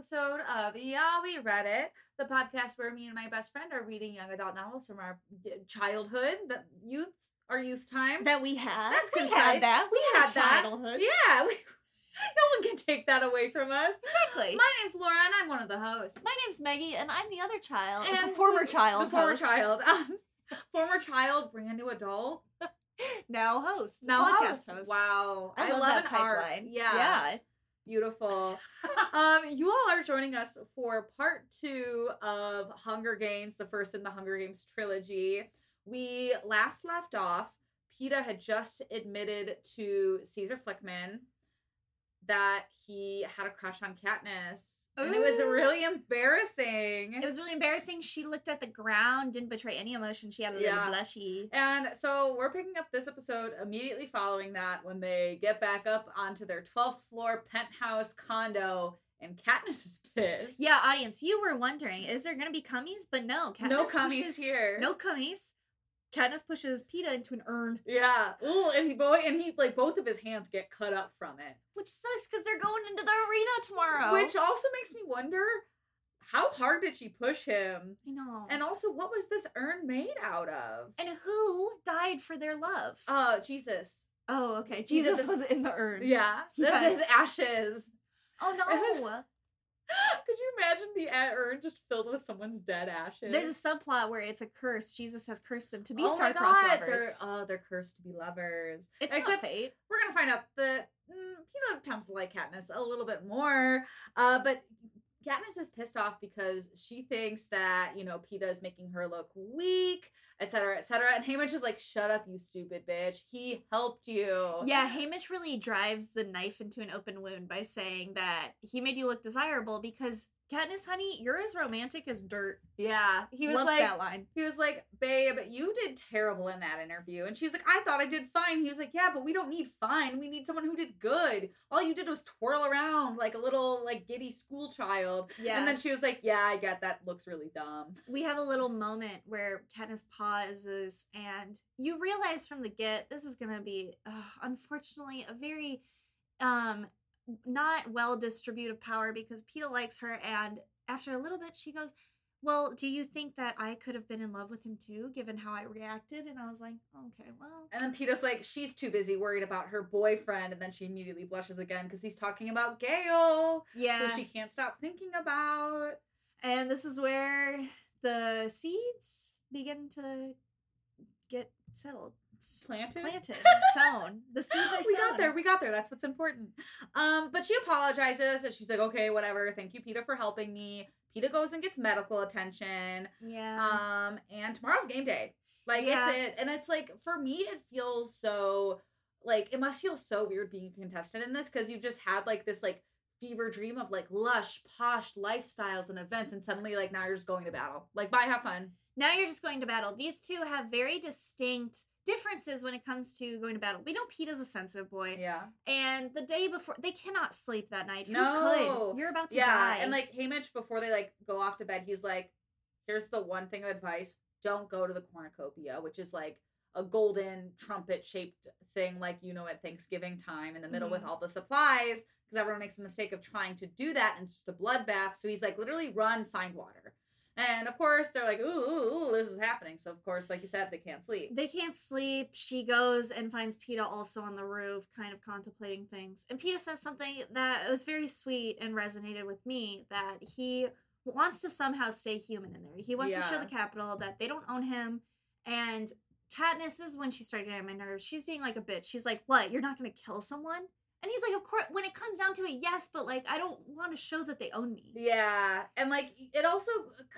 episode of Yeah, We Read It, the podcast where me and my best friend are reading young adult novels from our childhood, the youth, our youth time. That we had. That's we had that. We had, had that. childhood. yeah, we, no one can take that away from us. Exactly. My name's Laura, and I'm one of the hosts. My name's Meggie, and I'm the other child, and the former child, the former host. child, um, former child, brand new adult, now host, now podcast host. host. Wow, I, love, that an arc. pipeline. Yeah, yeah. Beautiful. um, you all are joining us for part two of Hunger Games, the first in the Hunger Games trilogy. We last left off. Peeta had just admitted to Caesar Flickerman that he had a crush on Katniss, and it was really embarrassing. It was really embarrassing. She looked at the ground, didn't betray any emotion. She had a little Yeah. blushy. And so we're picking up this episode immediately following that when they get back up onto their 12th floor penthouse condo and Katniss is pissed. Yeah, audience, you were wondering, is there gonna be cummies? But no, Katniss No cummies pushes, here. No cummies. Katniss pushes Peeta into an urn, Yeah. Ooh, and he boy and he like both of his hands get cut up from it. which sucks because they're going into the arena tomorrow. Which also makes me wonder how hard did she push him? I know. And also what was this urn made out of? and who died for their love? Uh Jesus. oh, okay. did Jesus was in the urn. Yeah. This is ashes. Oh no. Could you imagine the urn just filled with someone's dead ashes? There's a subplot where it's a curse. Jesus has cursed them to be oh star-crossed lovers. They're, oh, they're cursed to be lovers. It's Except not fate. we're gonna find out that mm, Peanut tends to like Katniss a little bit more. Uh, but Katniss is pissed off because she thinks that you know Peeta is making her look weak, etc., etc. And Haymitch is like, "Shut up, you stupid bitch. He helped you." Yeah, Haymitch really drives the knife into an open wound by saying that he made you look desirable because Katniss, honey, you're as romantic as dirt. yeah. He was Loves like, that line. He was like, babe, you did terrible in that interview. And she's like, I thought I did fine. He was like, yeah, but we don't need fine. We need someone who did good. All you did was twirl around like a little, like, giddy school child. Yeah. And then she was like, yeah, I get that. Looks really dumb. we have a little moment where Katniss pauses, and you realize from the get this is gonna be, uh, unfortunately, a very um not well distributive power because Peeta likes her, and after a little bit, she goes. Well, do you think that I could have been in love with him too, given how I reacted? And I was like, okay, well, And then Peeta's like, she's too busy worried about her boyfriend. And then she immediately blushes again because he's talking about Gale, yeah. who she can't stop thinking about. And this is where the seeds begin to get settled, Planted? planted, sown. The seeds are we sown. got there. We got there. That's what's important. Um, but she apologizes and she's like, okay, whatever. Thank you, Peeta, for helping me. Peeta goes and gets medical attention. yeah. Um, and tomorrow's game day. Like Yeah. it's it. And it's like for me, it feels so like it must feel so weird being a contestant in this because you've just had like this like fever dream of like lush, posh lifestyles and events, and suddenly like now you're just going to battle. Like, bye, have fun. now you're just going to battle. These two have very distinct differences when it comes to going to battle. We know Peeta's a sensitive boy, Yeah. and the day before they cannot sleep that night. No. could? You're about to yeah, die. and like Haymitch, before they like go off to bed, he's like, "Here's the one thing of advice: don't go to the cornucopia, which is like a golden trumpet shaped thing, like you know at Thanksgiving time, in the middle with Mhm. all the supplies, because everyone makes a mistake of trying to do that, and it's just a bloodbath. So he's like, literally, run, find water. And of course, they're like, ooh, ooh, ooh, this is happening. So of course, like you said, they can't sleep. They can't sleep. She goes and finds Peeta also on the roof, kind of contemplating things. And Peeta says something that was very sweet and resonated with me that he wants to somehow stay human in there. He wants to show the Capitol that they don't own him. And Katniss is when she started getting on my nerves. She's being like a bitch. She's like, What? You're not going to kill someone? And he's like, Of course, when it comes down to it, yes, but like, I don't want to show that they own me. Yeah, and like it also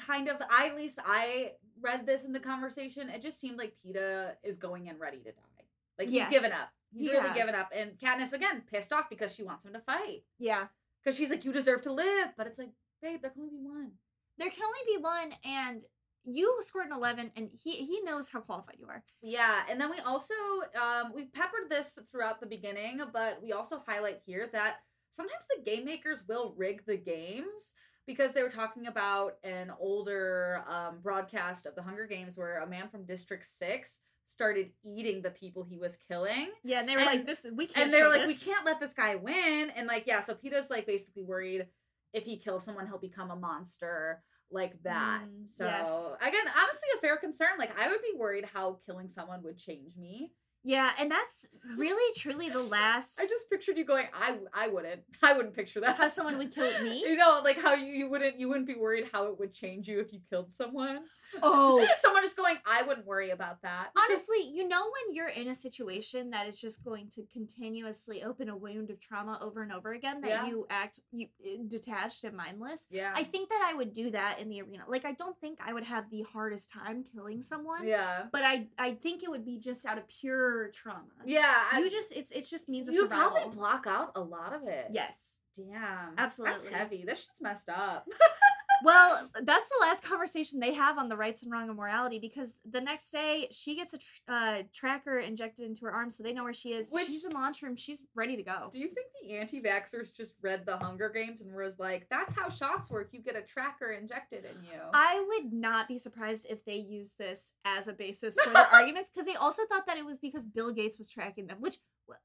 kind of I at least I read this in the conversation. It just seemed like Peeta is going in ready to die. Like he's Yes. given up. He's He really given up. And Katniss again pissed off because she wants him to fight Yeah. because she's like, you deserve to live. But it's like, babe, there can only be one. There can only be one, and you scored an 11, and he, he knows how qualified you are. Yeah, and then we also um we've peppered this throughout the beginning, but we also highlight here that sometimes the game makers will rig the games because they were talking about an older um, broadcast of the Hunger Games where a man from District Six started eating the people he was killing. Yeah, and they were And- like, "This we can't." and they were like, this. we can't let this guy win. And like, yeah, so Peeta's like basically worried if he kills someone, he'll become a monster like that. Mm, so yes. again, honestly, a fair concern. Like I would be worried how killing someone would change me. Yeah, and that's really truly the last I just pictured you going. I I wouldn't. I wouldn't picture that. how someone would kill me. You know, like how you, you wouldn't you wouldn't be worried how it would change you if you killed someone. Oh. someone just going. I wouldn't worry about that. Honestly, you know when you're in a situation that is just going to continuously open a wound of trauma over and over again that Yeah. you act you eh, detached and mindless. Yeah. I think that I would do that in the arena. Like I don't think I would have the hardest time killing someone. yeah. But I I think it would be just out of pure trauma. Yeah. I- You just it's it just means a you survival. probably block out a lot of it. yes. Damn. Absolutely. That's heavy. This shit's messed up. Well, that's the last conversation they have on the rights and wrong of morality because the next day she gets a tr- uh, tracker injected into her arm so they know where she is. Which- She's in the launch room. She's ready to go. Do you think the anti-vaxxers just read the Hunger Games and was like, "That's how shots work. You get a tracker injected in you." I would not be surprised if they use this as a basis for their arguments because they also thought that it was because Bill Gates was tracking them, which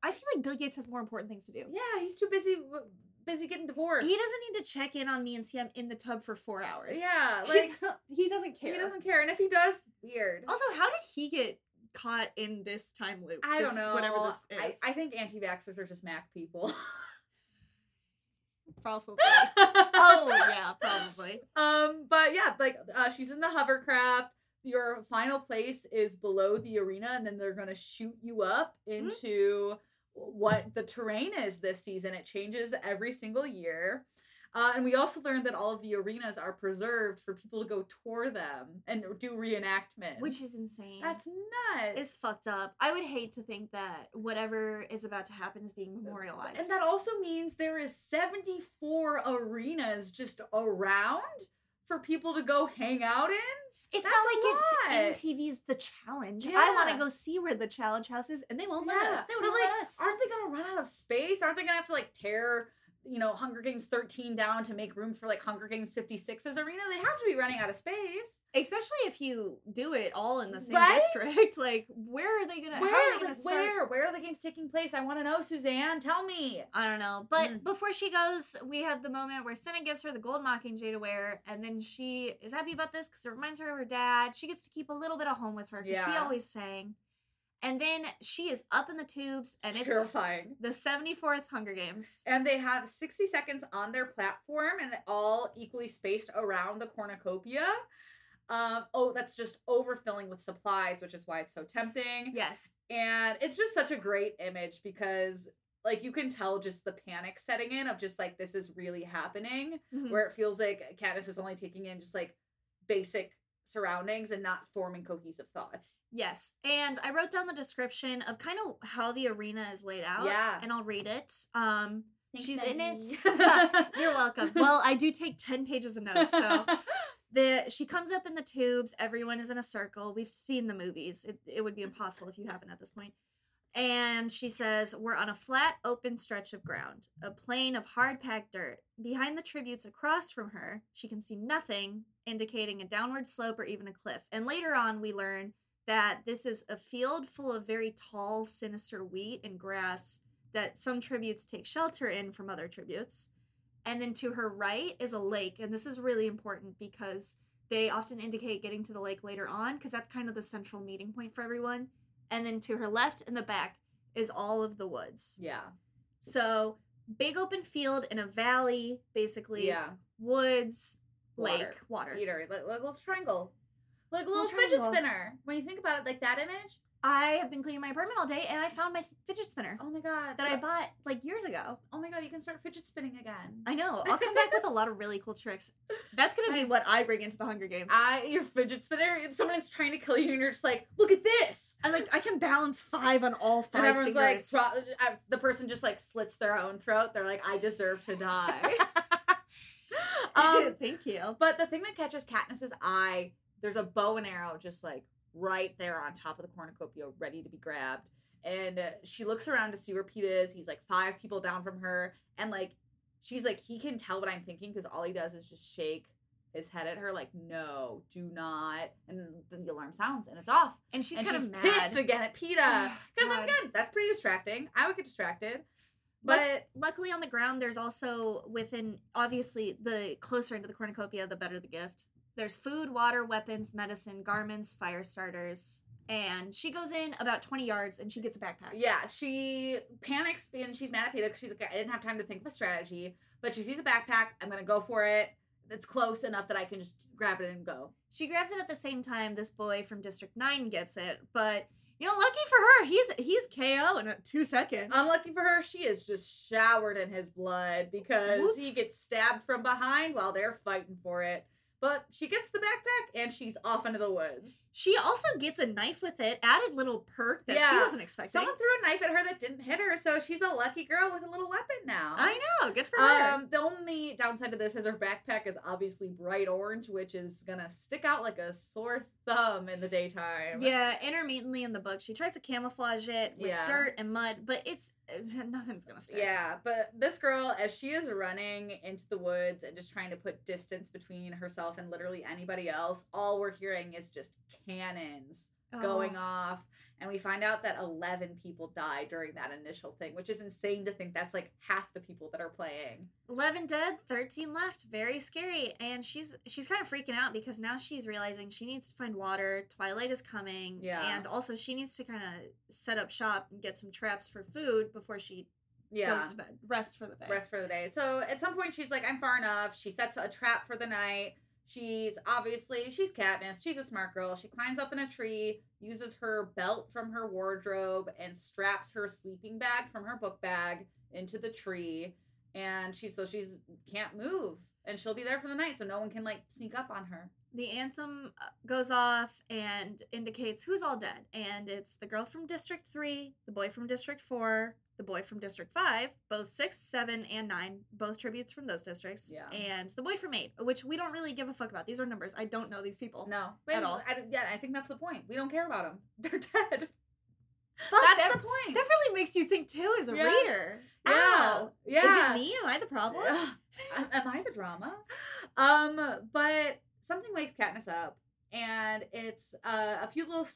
I feel like Bill Gates has more important things to do. yeah, he's too busy busy getting divorced. He doesn't need to check in on me and see I'm in the tub for four hours. Yeah, like He's- he doesn't care. he doesn't care, and if he does, weird. Also, how did he get caught in this time loop? I This- don't know. Whatever this is. I think anti-vaxxers are just Mac people. probably. oh yeah, probably. Um, but yeah, like uh, she's in the hovercraft. Your final place is below the arena, and then they're gonna shoot you up Mm-hmm. What the terrain is this season. It changes every single year. Uh, and we also learned that all of the arenas are preserved for people to go tour them and do reenactments. Which is insane. that's nuts. It's fucked up. I would hate to think that whatever is about to happen is being memorialized. And that also means there is 74 arenas just around for people to go hang out in. It's not like lot. it's MTV's The Challenge. I want to go see where the challenge house is, and they won't let us. They won't like, let us. Aren't they gonna run out of space? Aren't they gonna have to like tear, you know, Hunger Games 13 down to make room for like Hunger Games 56's arena? They have to be running out of space. Especially if you do it all in the same Right? district. Like, where are they gonna? Where, are they gonna start? where, where are the games taking place? I want to know, Suzanne. Tell me. I don't know. But Mm. before she goes, we have the moment where Cinna gives her the gold mockingjay to wear, and then she is happy about this because it reminds her of her dad. She gets to keep a little bit of home with her because he always sang. And then she is up in the tubes, and it's terrifying. the 74th Hunger Games. And they have 60 seconds on their platform and all equally spaced around the cornucopia. Um, oh, that's just overfilling with supplies, which is why it's so tempting. Yes. And it's just such a great image because like you can tell just the panic setting in of just like this is really happening, Mhm. where it feels like Katniss is only taking in just like basic surroundings and not forming cohesive thoughts. Yes. And I wrote down the description of kind of how the arena is laid out. Yeah. And I'll read it. Um, she's in it. Debbie. You're welcome. Well, I do take 10 pages of notes, so the she comes up in the tubes everyone is in a circle we've seen the movies it, it would be impossible if you haven't at this point. point and she says we're on a flat open stretch of ground a plain of hard packed dirt behind the tributes across from her she can see nothing indicating a downward slope or even a cliff. And later on we learn that this is a field full of very tall sinister wheat and grass that some tributes take shelter in from other tributes. And then to her right is a lake and this is really important because they often indicate getting to the lake later on because that's kind of the central meeting point for everyone. And then to her left in the back is all of the woods. Yeah. so big open field in a valley basically. Yeah. woods Water. lake water Peter, like, like a little triangle. Like a little, Little fidget triangle. spinner. When you think about it, like that image. i have been cleaning my apartment all day and i found my fidget spinner Oh my god. that i bought like years ago Oh my god, you can start fidget spinning again. i know i'll come back with a lot of really cool tricks that's gonna be what i bring into the hunger games I your fidget spinner, someone's trying to kill you, and you're just like, look at this. I like I can balance five on all five and everyone's fingers. like, the person just like slits their own throat. They're like, I deserve to die. um, Thank you. but the thing that catches Katniss's eye, there's a bow and arrow just like right there on top of the cornucopia, ready to be grabbed. And uh, she looks around to see where Pete is. He's like five people down from her, and like she's like, he can tell what I'm thinking because all he does is just shake his head at her, like, no, do not. And then the alarm sounds and it's off. And she's and kind she's of mad. pissed again at Peeta. Oh, Because I'm good. That's pretty distracting. I would get distracted. But Luckily, on the ground, there's also within obviously the closer into the cornucopia, the better the gift. There's food, water, weapons, medicine, garments, fire starters, and she goes in about 20 yards and she gets a backpack. yeah, she panics and she's mad at Peeta because she's like, I didn't have time to think of a strategy. But she sees a backpack. I'm gonna go for it. It's close enough that I can just grab it and go. She grabs it at the same time this boy from District 9 gets it, but you know, lucky for her, he's he's KO in two seconds. Unlucky for her, she is just showered in his blood because Whoops. he gets stabbed from behind while they're fighting for it. But she gets the backpack and she's off into the woods. She also gets a knife with it, added little perk that she wasn't expecting. Someone threw a knife at her that didn't hit her, so she's a lucky girl with a little weapon now. I know, good for her. Um, the only downside to this is her backpack is obviously bright orange, which is gonna stick out like a sore thumb in the daytime. Yeah, intermittently in the book, she tries to camouflage it with Yeah. dirt and mud, but it's nothing's gonna stick. Yeah, but this girl, as she is running into the woods and just trying to put distance between herself and literally anybody else, all we're hearing is just cannons Oh. going off. And we find out that 11 people die during that initial thing, which is insane to think that's like half the people that are playing. 11 dead, 13 left. Very scary. And she's she's kind of freaking out because now she's realizing she needs to find water. Twilight is coming. Yeah. And also she needs to kind of set up shop and get some traps for food before she Yeah. goes to bed. Rest for the day. rest for the day. So at some point she's like, I'm far enough. She sets a trap for the night. She's obviously she's Katniss. She's a smart girl. She climbs up in a tree, uses her belt from her wardrobe, and straps her sleeping bag from her book bag into the tree. And she so she's can't move, and she'll be there for the night, so no one can like sneak up on her. The anthem uh, goes off and indicates who's all dead. And it's the girl from District 3, the boy from District 4, the boy from District 5, both 6, 7, and 9, both tributes from those districts. Yeah. And the boy from 8, which we don't really give a fuck about. These are numbers. I don't know these people. No, At all. I, yeah, I think that's the point. We don't care about them. They're dead. Fuck, That's that, the point. that really makes you think too as a Yeah. reader. yeah, Ow. yeah. Is it me? Am I the problem? Am I the drama? Um, but something wakes Katniss up, and it's uh, a few little,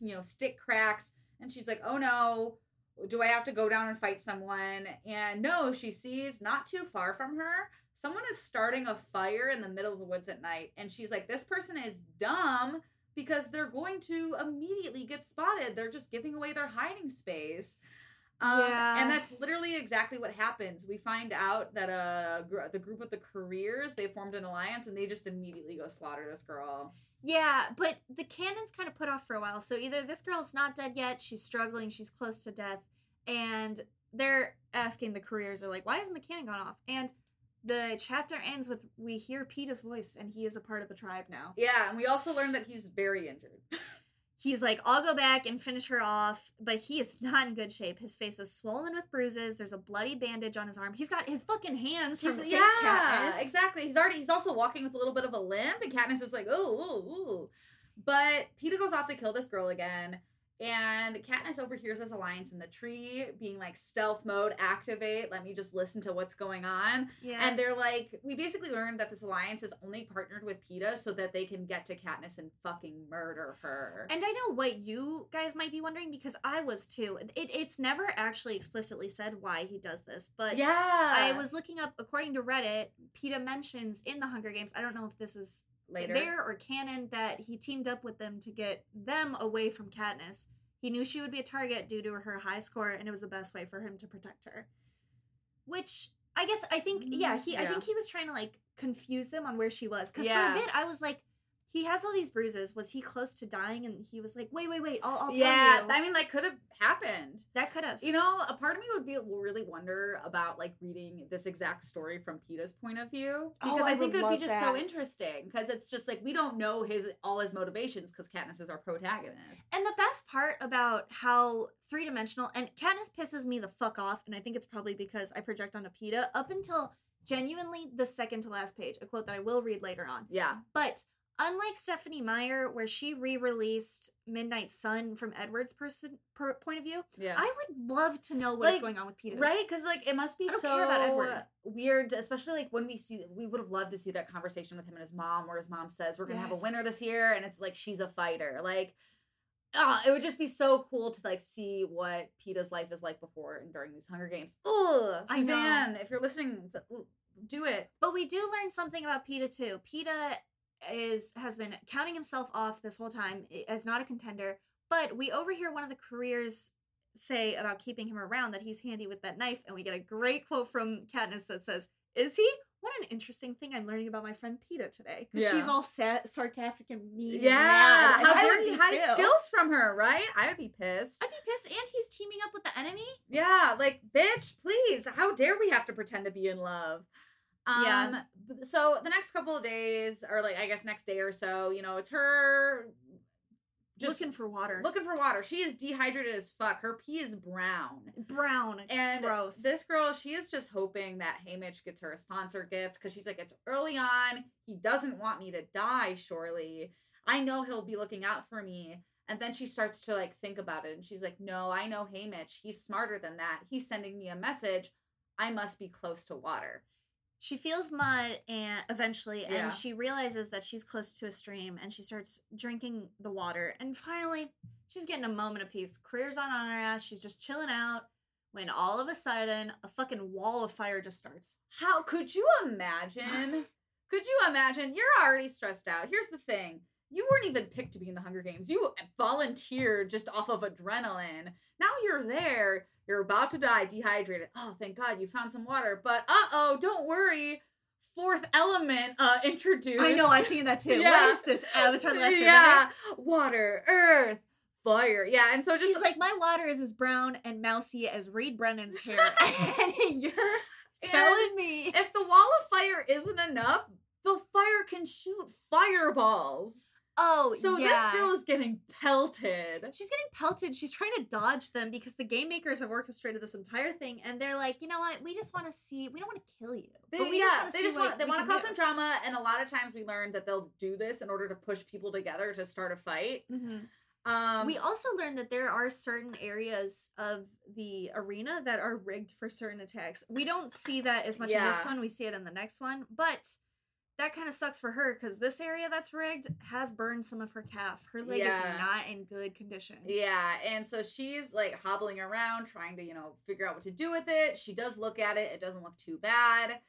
you know, stick cracks, and she's like, "Oh no, do I have to go down and fight someone?" And no, she sees not too far from her, someone is starting a fire in the middle of the woods at night, and she's like, "This person is dumb." Because they're going to immediately get spotted. They're just giving away their hiding space. Um, Yeah. And that's literally exactly what happens. We find out that uh, gr- the group of the careers, they formed an alliance and they just immediately go slaughter this girl. Yeah, but the cannon's kind of put off for a while. So either this girl's not dead yet, she's struggling, she's close to death, and they're asking the careers are like, why isn't the cannon gone off? And the chapter ends with we hear Peeta's voice, and he is a part of the tribe now. Yeah, and we also learn that he's very injured. He's like, I'll go back and finish her off, but he is not in good shape. His face is swollen with bruises. There's a bloody bandage on his arm. He's got his fucking hands from He's, face yeah, Katniss. exactly. He's already he's also walking with a little bit of a limp, and Katniss is like, ooh, ooh, ooh. But Peeta goes off to kill this girl again, and Katniss overhears this alliance in the tree, being like stealth mode, activate. Let me just listen to what's going on. Yeah. And they're like, we basically learned that this alliance is only partnered with Peeta so that they can get to Katniss and fucking murder her. And I know what you guys might be wondering because I was too. It, it's never actually explicitly said why he does this, but yeah. I was looking up, according to Reddit, Peeta mentions in the Hunger Games, I don't know if this is later. there or canon, that he teamed up with them to get them away from Katniss. He knew she would be a target due to her high score, and it was the best way for him to protect her. Which I guess I think, yeah, mm, he I think he was trying to like confuse them on where she was. Because Yeah. for a bit, I was like, he has all these bruises. Was he close to dying? And he was like, wait, wait, wait, I'll, I'll tell yeah, you. I mean, that could have happened. that could have. You know, a part of me would be will really wonder about like reading this exact story from Peeta's point of view oh, because Oh, I I, think it would be just so interesting because it's just like we don't know his all his motivations because Katniss is our protagonist. And the best part about how three dimensional and Katniss pisses me the fuck off, and I think it's probably because I project onto Peeta up until genuinely the second to last page, a quote that I will read later on. Yeah, But unlike Stephenie Meyer, where she re-released Midnight Sun from Edward's person per, point of view, yeah. I would love to know what is Like, going on with Peeta. Right, because like it must be so care about Edward. weird, especially like when we see. We would have loved to see that conversation with him and his mom, where his mom says, "We're gonna have a winner this year," and it's like she's a fighter. Like ah, it would just be so cool to like see what Peeta's life is like before and during these Hunger Games. Oh. Suzanne, if you're listening, do it. But we do learn something about Peeta too. Peeta is has been counting himself off this whole time as not a contender. But we overhear one of the careers say about keeping him around that he's handy with that knife, and we get a great quote from Katniss that says, "Is he?" What an interesting thing I'm learning about my friend Peeta today. 'Cause She's Yeah. all sad, sarcastic and mean. and Yeah, mad, how dare he hide too. skills from her, right? I would be pissed. I'd be pissed. And he's teaming up with the enemy. Yeah, like bitch, please. How dare we have to pretend to be in love? Um Yeah. so the next couple of days or like I guess next day or so, you know, it's her just looking for water. looking for water. She is dehydrated as fuck. Her pee is brown. brown And gross. this girl, she is just hoping that Haymitch gets her a sponsor gift because she's like, it's early on. He doesn't want me to die, surely. I know he'll be looking out for me. And then she starts to like think about it and she's like, no, I know Haymitch. He's smarter than that. He's sending me a message. I must be close to water. She feels mud and eventually Yeah. and she realizes that she's close to a stream and she starts drinking the water and finally she's getting a moment of peace career's on on her ass she's just chilling out when all of a sudden a fucking wall of fire just starts How could you imagine? could you imagine? You're already stressed out. Here's the thing. You weren't even picked to be in the Hunger Games. You volunteered just off of adrenaline. Now you're there. You're about to die, dehydrated. Oh, thank God you found some water. But uh oh, don't worry. Fourth element uh introduced. i know i seen that too Yeah. what is this avatar the last Airbender? Yeah. Water, earth, fire. Yeah. And so just she's like my water is as brown and mousy as reed brennan's hair and you're and- telling me if the wall of fire isn't enough, the fire can shoot fireballs. Oh So yeah. this girl is getting pelted. She's getting pelted. She's trying to dodge them because the game makers have orchestrated this entire thing, and they're like, you know what? We just want to see. We don't want to kill you, They, but we yeah, just want to they just what want they want to cause do. some drama, and a lot of times we learn that they'll do this in order to push people together to start a fight. Mhm. Um, we also learned that there are certain areas of the arena that are rigged for certain attacks. We don't see that as much in this one. We see it in the next one, but that kind of sucks for her because this area that's rigged has burned some of her calf. Her leg Yeah. is not in good condition. Yeah, and so she's like hobbling around trying to, you know, figure out what to do with it. She does look at it. It doesn't look too bad.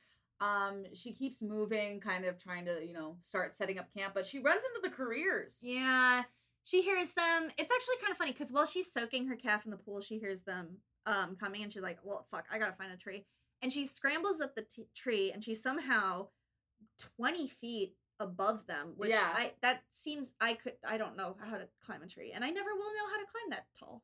Um, she keeps moving, kind of trying to, you know, start setting up camp, but she runs into the careers. Yeah, she hears them. It's actually kind of funny because while she's soaking her calf in the pool, she hears them um coming, and she's like, "Well, fuck, I gotta find a tree." And she scrambles up the t- tree, and she somehow twenty feet above them. Which Yeah. I that seems I could I don't know how to climb a tree, and I never will know how to climb that tall.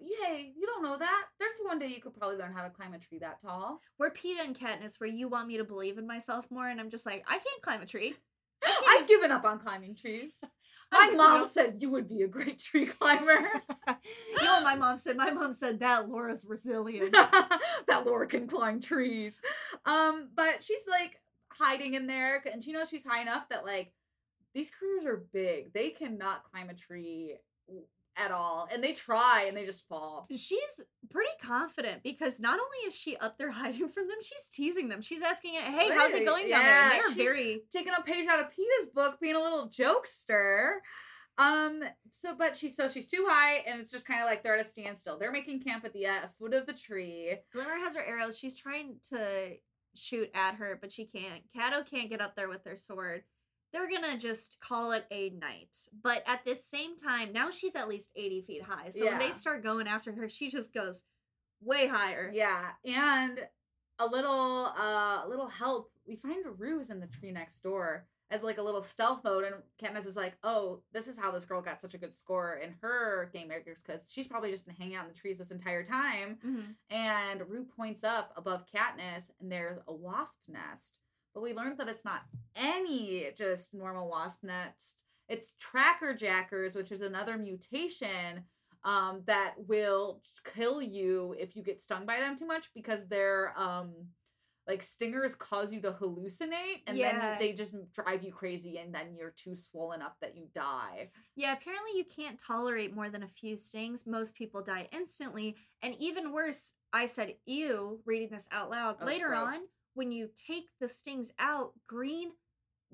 You, you don't know that. There's one day you could probably learn how to climb a tree that tall. We're Peeta and Katniss, where you want me to believe in myself more, and I'm just like, I can't climb a tree. I've given up on climbing trees. My mom said you would be a great tree climber. you know what my mom said? My mom said that Laura's resilient. that Laura can climb trees. Um, but she's like hiding in there, and she knows she's high enough that like these careers are big. They cannot climb a tree at all, and they try and they just fall. She's pretty confident because not only is she up there hiding from them, she's teasing them. She's asking it, "Hey, how's it going down there?" And they're she's- very Taking a page out of Peeta's book, being a little jokester. Um. So, but she's so she's too high, and it's just kind of like they're at a standstill. They're making camp at the uh, foot of the tree. Glimmer has her arrows. She's trying to shoot at her, but she can't. Cato can't get up there with their sword. They're gonna just call it a night. But at the same time, now she's at least 80 feet high. So when they start going after her, she just goes way higher. Yeah, and a little uh a little help. We find a ruse in the tree next door as like a little stealth mode, and Katniss is like, "Oh, this is how this girl got such a good score in her game makers because she's probably just been hanging out in the trees this entire time." Mhm. And Rue points up above Katniss, and there's a wasp nest. But we learned that it's not any just normal wasp nest. It's tracker jackers, which is another mutation um, that will kill you if you get stung by them too much because their um, like stingers cause you to hallucinate, and Yeah. then they just drive you crazy, and then you're too swollen up that you die. Yeah, apparently you can't tolerate more than a few stings. Most people die instantly. And even worse, I said ew reading this out loud. Oh, Later on, when you take the stings out, green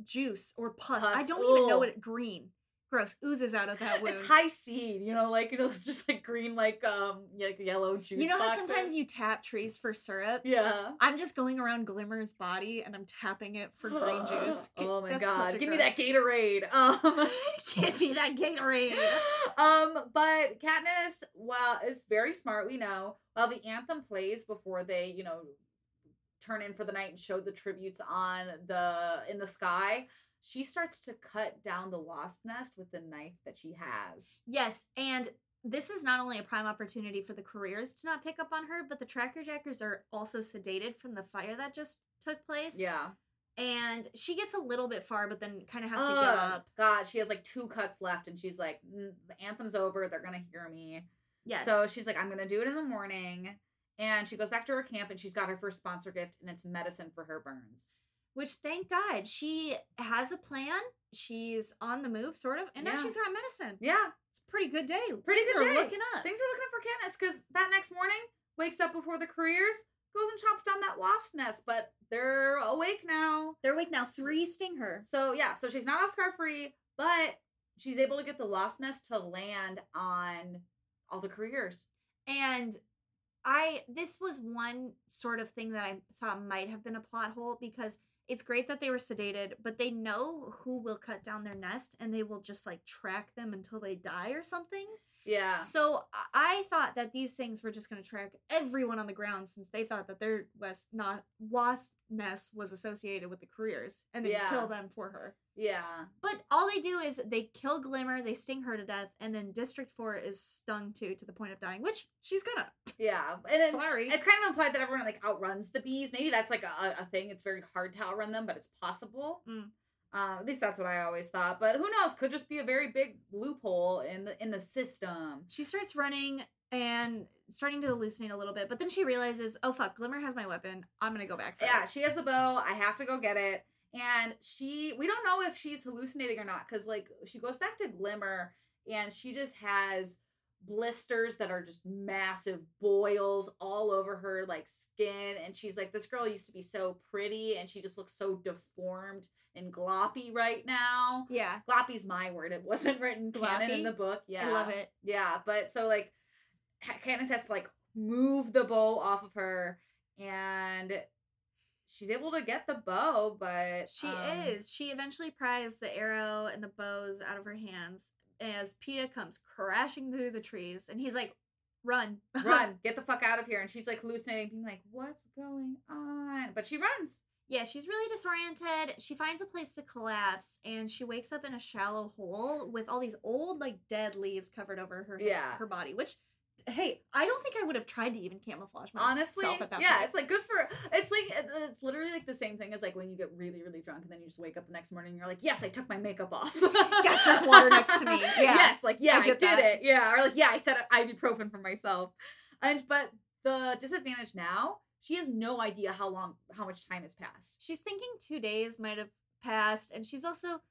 juice or pus. I don't even know what green. Gross oozes out of that wound. It's high seed, you know, like it was just like green, like um, like yellow juice. you know how boxes. sometimes you tap trees for syrup? yeah. I'm just going around Glimmer's body and I'm tapping it for green juice. oh my That's god, give me that Gatorade. Um, Give me that Gatorade. um, but Katniss, well, is very smart. We know. While the anthem plays before they, you know, turn in for the night and show the tributes on the in the sky, she starts to cut down the wasp nest with the knife that she has. Yes, and this is not only a prime opportunity for the careers to not pick up on her, but the tracker jackers are also sedated from the fire that just took place. Yeah. And she gets a little bit far, but then kind of has to give up. God, she has like two cuts left, and she's like, "Mm, the anthem's over. They're gonna hear me. Yes. So she's like, I'm gonna do it in the morning. And she goes back to her camp and she's got her first sponsor gift, and it's medicine for her burns. Which thank God she has a plan. She's on the move, sort of, and now she's got medicine. Yeah, It's a pretty good day. Pretty Things good are day. looking up. things are looking up for Katniss because that next morning wakes up before the careers, goes and chops down that wasp's nest, but they're awake now. They're awake now. Three sting her. So yeah, so she's not Oscar free, but she's able to get the wasp nest to land on all the careers. And I this was one sort of thing that I thought might have been a plot hole because it's great that they were sedated, but they know who will cut down their nest and they will just like track them until they die or something. Yeah. So I- thought that these things were just going to track everyone on the ground since they thought that their was not wasp nest was associated with the careers and they Yeah. kill them for her. Yeah. But all they do is they kill Glimmer, they sting her to death, and then District 4 is stung too to the point of dying, which she's gonna. Yeah. And it, Sorry. it's kind of implied that everyone like outruns the bees. Maybe that's like a, a thing. It's very hard to outrun them, but it's possible. Mm. Um, at least that's what I always thought. But who knows? Could just be a very big loophole in the in the system. She starts running and starting to hallucinate a little bit, but then she realizes, oh fuck, Glimmer has my weapon. I'm gonna go back for Yeah, it. she has the bow. I have to go get it. And she, we don't know if she's hallucinating or not because, like, she goes back to Glimmer and she just has blisters that are just massive boils all over her, like, skin. And she's like, this girl used to be so pretty and she just looks so deformed and gloppy right now. Yeah, Gloppy's my word. It wasn't written canon in the book. Yeah. I love it. Yeah, but so like Katniss has to like move the bow off of her and she's able to get the bow, but She um, is. She eventually pries the arrow and the bows out of her hands as Peeta comes crashing through the trees, and he's like, "Run, run, get the fuck out of here. And she's like hallucinating, being like, What's going on? But she runs. Yeah, she's really disoriented. She finds a place to collapse and she wakes up in a shallow hole with all these old, like dead leaves covered over her Yeah. her body. Which, hey, I don't think I would have tried to even camouflage myself Honestly, at that yeah, point. it's like good for. It's like it's literally like the same thing as like when you get really, really drunk and then you just wake up the next morning and you're like, yes, I took my makeup off. Yes, there's water next to me. Yeah. Yes, like yeah, I I, did that. it. Yeah, or like yeah, I said ibuprofen for myself. And but the disadvantage now, she has no idea how long, how much time has passed. She's thinking two days might have passed, and she's also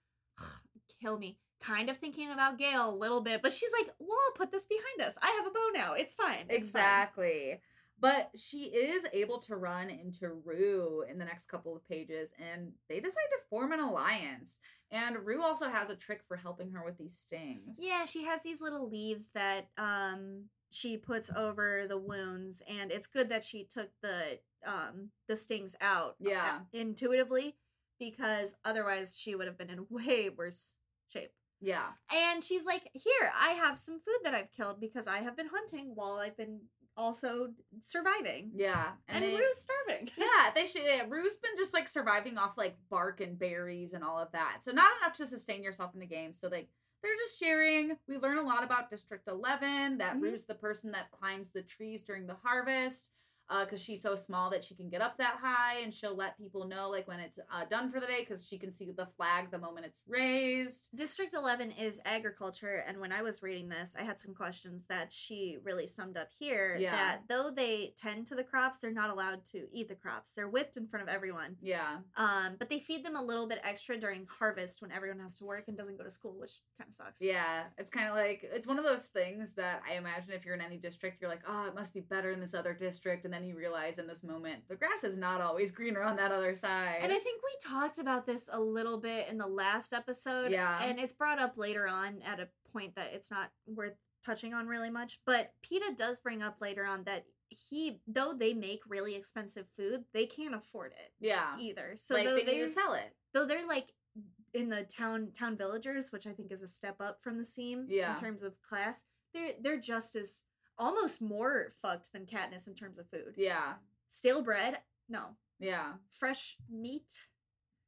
kill me. Kind of thinking about Gale a little bit, but she's like, "Well, I'll put this behind us. I have a bow now. It's fine. It's fine." Exactly. But she is able to run into Rue in the next couple of pages, and they decide to form an alliance. And Rue also has a trick for helping her with these stings. Yeah, she has these little leaves that um she puts over the wounds and it's good that she took the um the stings out uh, Yeah. intuitively because otherwise she would have been in way worse shape. Yeah. And she's like, "Here, I have some food that I've killed because I have been hunting while I've been also surviving." Yeah. And, they- Rue's starving. Yeah, they should. Yeah, Rue's been just like surviving off like bark and berries and all of that. So not enough to sustain yourself in the game. So like they're just sharing. We learn a lot about District Eleven. That Mhm. Rue's the person that climbs the trees during the harvest. Uh, because she's so small that she can get up that high, and she'll let people know like when it's uh, done for the day, because she can see the flag the moment it's raised. District 11 is agriculture, and when I was reading this, I had some questions that she really summed up here. Yeah. That though they tend to the crops, they're not allowed to eat the crops. They're whipped in front of everyone. Yeah, Um, but they feed them a little bit extra during harvest when everyone has to work and doesn't go to school, which kind of sucks. yeah. It's kind of like it's one of those things that I imagine if you're in any district, you're like, oh, it must be better in this other district, and then you realize in this moment the grass is not always greener on that other side. And I think we talked about this a little bit in the last episode. Yeah. And it's brought up later on at a point that it's not worth touching on really much. But Peeta does bring up later on that he, though they make really expensive food, they can't afford it yeah. either. So like though they need sell it. though they're like in the town town villagers, which I think is a step up from the seam Yeah. in terms of class, they're they're just as almost more fucked than Katniss in terms of food. Yeah. Stale bread, no. Yeah. Fresh meat.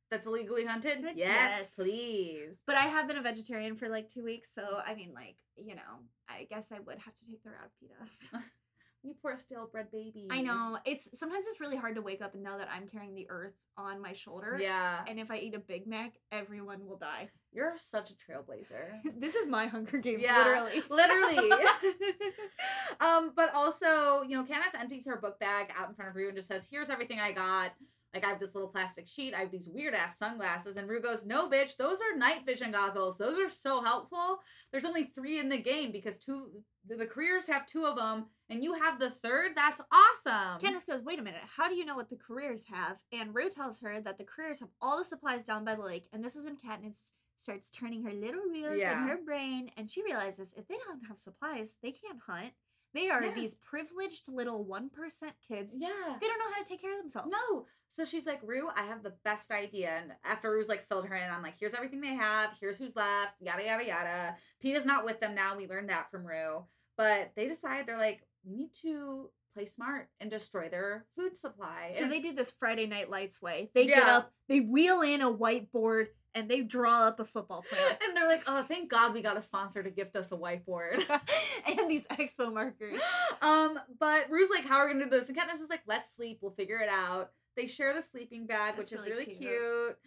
That's illegally hunted? Yes, yes. please. But I have been a vegetarian for like two weeks, so I mean, like you know, I guess I would have to take the route of PETA. You poor stale bread baby. I know it's sometimes it's really hard to wake up and know that I'm carrying the earth on my shoulder. Yeah. And if I eat a Big Mac, everyone will die. You're such a trailblazer. this is my Hunger Games, Yeah, literally. Literally. um, but also, you know, Katniss empties her book bag out in front of Rue and just says, Here's everything I got. Like I have this little plastic sheet, I have these weird ass sunglasses, and Rue goes, No, bitch, those are night vision goggles. Those are so helpful. There's only three in the game because two the, careers have two of them, and you have the third. That's awesome. Katniss goes, wait a minute, how do you know what the careers have? And Rue tells her that the careers have all the supplies down by the lake, and this is when Katniss starts turning her little wheels Yeah. in her brain, and she realizes if they don't have supplies, they can't hunt. They are Yeah. these privileged little 1% kids. yeah. They don't know how to take care of themselves. No. So she's like, Rue, I have the best idea. And after Rue's like filled her in on like, here's everything they have, here's who's left, yada yada yada. Peeta's not with them now. We learned that from Rue. But they decide they're like, we need to play smart and destroy their food supply. So And- they do this Friday Night Lights way. They get up, they wheel in a whiteboard, and they draw up a football plan. and they're like, oh, thank God we got a sponsor to gift us a whiteboard. and these expo markers. um, but Rue's like, how are we gonna do this? And Katniss is like, let's sleep, we'll figure it out. They share the sleeping bag, That's which is really really cute. cute.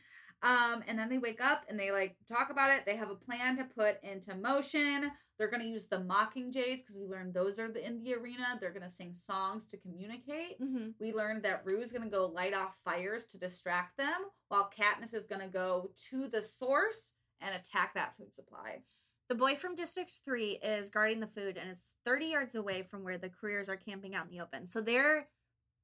Um, and then they wake up and they like talk about it. They have a plan to put into motion. They're gonna use the mocking jays because we learned those are the in the arena. They're gonna sing songs to communicate. hmm We learned that Rue is gonna go light off fires to distract them, while Katniss is gonna go to the source and attack that food supply. The boy from District 3 is guarding the food and it's 30 yards away from where the careers are camping out in the open. So they're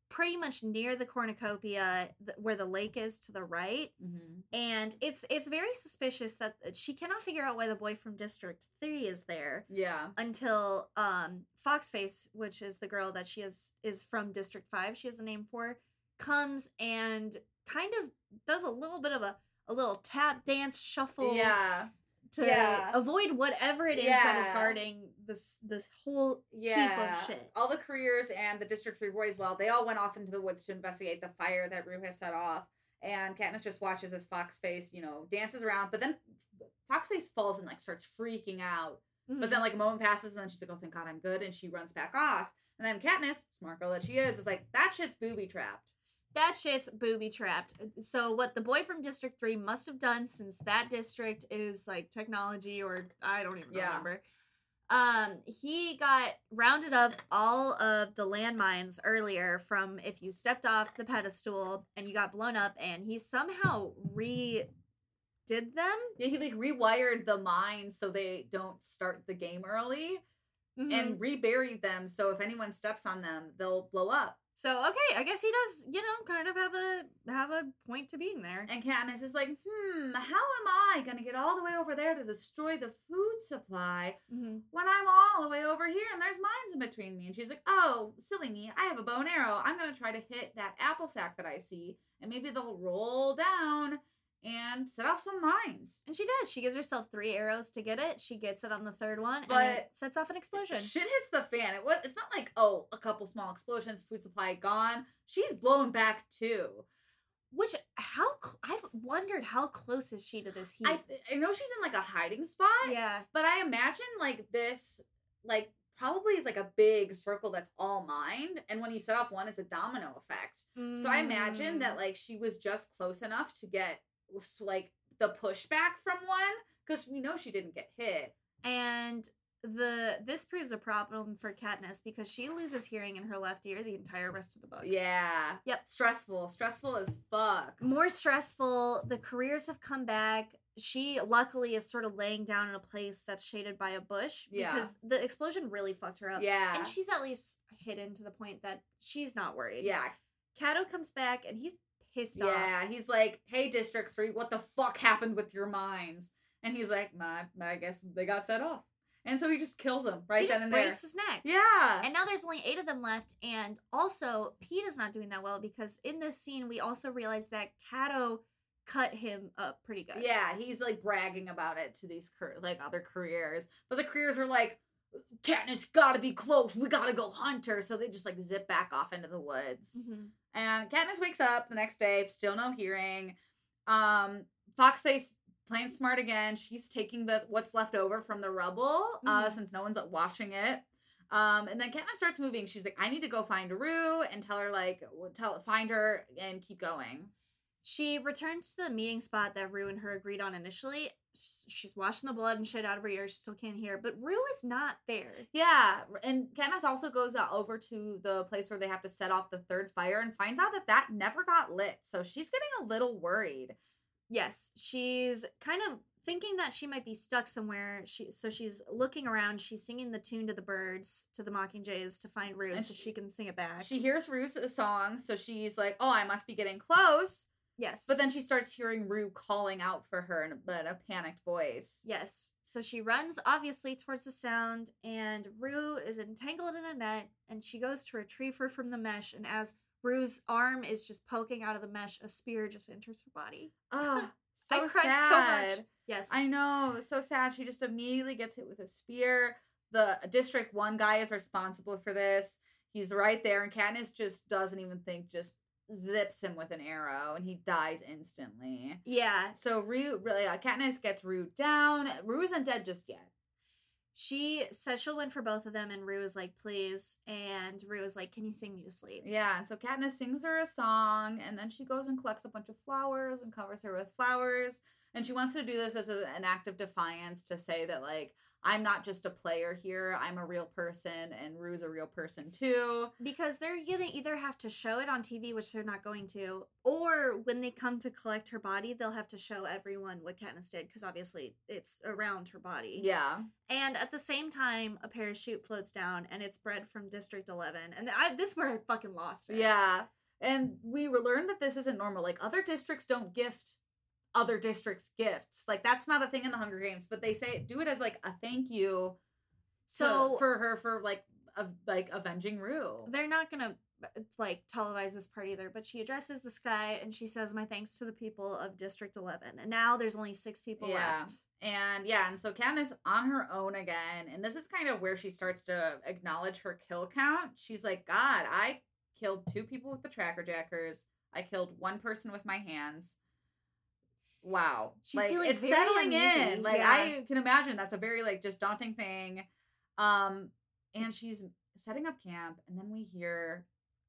pretty much near the cornucopia th- where the lake is to the right. Mm-hmm. And it's it's very suspicious that she cannot figure out why the boy from District 3 is there Yeah. until um Foxface, which is the girl that she is is from District 5, she has a name for, comes and kind of does a little bit of a a little tap dance shuffle Yeah. to Yeah. avoid whatever it is that is guarding this this whole Yeah. heap of shit. All the careers and the District 3 boys, well, they all went off into the woods to investigate the fire that Rue has set off. And Katniss just watches as Foxface, you know, dances around. But then Foxface falls and like starts freaking out. But then mm-hmm. like a moment passes and then she's like, oh, thank God I'm good. And she runs back off. And then Katniss, smart girl that she is, is like, that shit's booby trapped. that shit's booby trapped. So what the boy from District 3 must have done since that district is like technology or I don't even Yeah. remember. Um he got rounded up all of the landmines earlier from if you stepped off the pedestal and you got blown up and he somehow re did them Yeah, he like rewired the mines so they don't start the game early Mhm. and reburied them so if anyone steps on them, they'll blow up. So okay, I guess he does, you know, kind of have a have a point to being there. And Katniss is like, hmm, how am I gonna get all the way over there to destroy the food supply Mhm. when I'm all the way over here and there's mines in between me? And she's like, oh, silly me, I have a bow and arrow. I'm gonna try to hit that apple sack that I see, and maybe they'll roll down and set off some mines. And she does. She gives herself three arrows to get it. She gets it on the third one, and But it sets off an explosion. Shit hits the fan. It was. It's not like oh, a couple small explosions, food supply gone. She's blown back too. Which how cl- I've wondered how close is she to this heat? I I know she's in like a hiding spot. yeah, But I imagine like this, like probably is like a big circle that's all mined, and when you set off one, it's a domino effect. So I imagine Mm. that like she was just close enough to get like the pushback from one, because we know she didn't get hit. and the this proves a problem for Katniss because she loses hearing in her left ear the entire rest of the book. Yeah. Yep. Stressful. Stressful as fuck. More stressful. The careers have come back. she luckily is sort of laying down in a place that's shaded by a bush Yeah. because the explosion really fucked her up. Yeah. And she's at least hidden to the point that she's not worried. yeah. Kato comes back and he's pissed off. Yeah. He's like, hey, District 3, what the fuck happened with your mines? And he's like, "My, I guess they got set off. And so he just kills him right he then just and there. breaks his neck. Yeah. And now there's only eight of them left. And also, Pete is not doing that well because in this scene, we also realize that Cato cut him up pretty good. Yeah, he's like bragging about it to these like other careers, but the careers are like, Katniss gotta be close. We gotta go hunt her. So they just like zip back off into the woods. Mhm. And Katniss wakes up the next day, still no hearing. Um, Foxface playing smart again. She's taking the what's left over from the rubble, uh, Mhm. since no one's washing it. Um, and then Katniss starts moving. She's like, I need to go find Rue and tell her like, tell find her and keep going. She returns to the meeting spot that Rue and her agreed on initially. She's washing the blood and shit out of her ears. She still can't hear, but Rue is not there. Yeah, and Katniss also goes uh, over to the place where they have to set off the third fire and finds out that that never got lit. So she's getting a little worried. Yes, she's kind of thinking that she might be stuck somewhere. She so she's looking around. She's singing the tune to the birds, to the mockingjays, to find Rue And so she- she can sing it back. She hears Rue's song, so she's like, "Oh, I must be getting close." Yes, But then she starts hearing Rue calling out for her in a, in a panicked voice. Yes. So she runs obviously towards the sound, and Rue is entangled in a net, and she goes to retrieve her from the mesh. And as Rue's arm is just poking out of the mesh, a spear just enters her body. Ah, so I cried sad. so much. Yes. I know, so sad. She just immediately gets hit with a spear. The District One guy is responsible for this. He's right there, and Katniss just doesn't even think, just zips him with an arrow, and he dies instantly. yeah. So Rue, really, uh, Katniss gets Rue down. Rue isn't dead just yet. She says she'll win for both of them, and Rue is like, please. And Rue is like, can you sing me to sleep? Yeah, and so Katniss sings her a song, and then she goes and collects a bunch of flowers and covers her with flowers. And she wants to do this as a, an act of defiance to say that, like, I'm not just a player here, I'm a real person, and Rue's a real person too. Because they're gonna either have to show it on TV, which they're not going to, or when they come to collect her body, they'll have to show everyone what Katniss did, because obviously it's around her body. Yeah. And at the same time, a parachute floats down, and it's bred from District Eleven. And I, this is where I fucking lost it. Yeah. And we were learned that this isn't normal. Like, other districts don't gift other districts gifts. Like, that's not a thing in the Hunger Games, but they say do it as, like, a thank you So to, for her for, like, of like avenging Rue. they're not gonna uh, like televise this part either. But she addresses the sky, and she says, "My thanks to the people of District Eleven." And now there's only six people Yeah. left. And yeah, and so Katniss on her own again, and this is kind of where she starts to acknowledge her kill count. She's like, God, I killed two people with the tracker jackers. I killed one person with my hands. Wow. She's like, feeling it's very settling uneasy, in. Like yeah. I can imagine that's a very like just daunting thing. Um, and she's setting up camp, and then we hear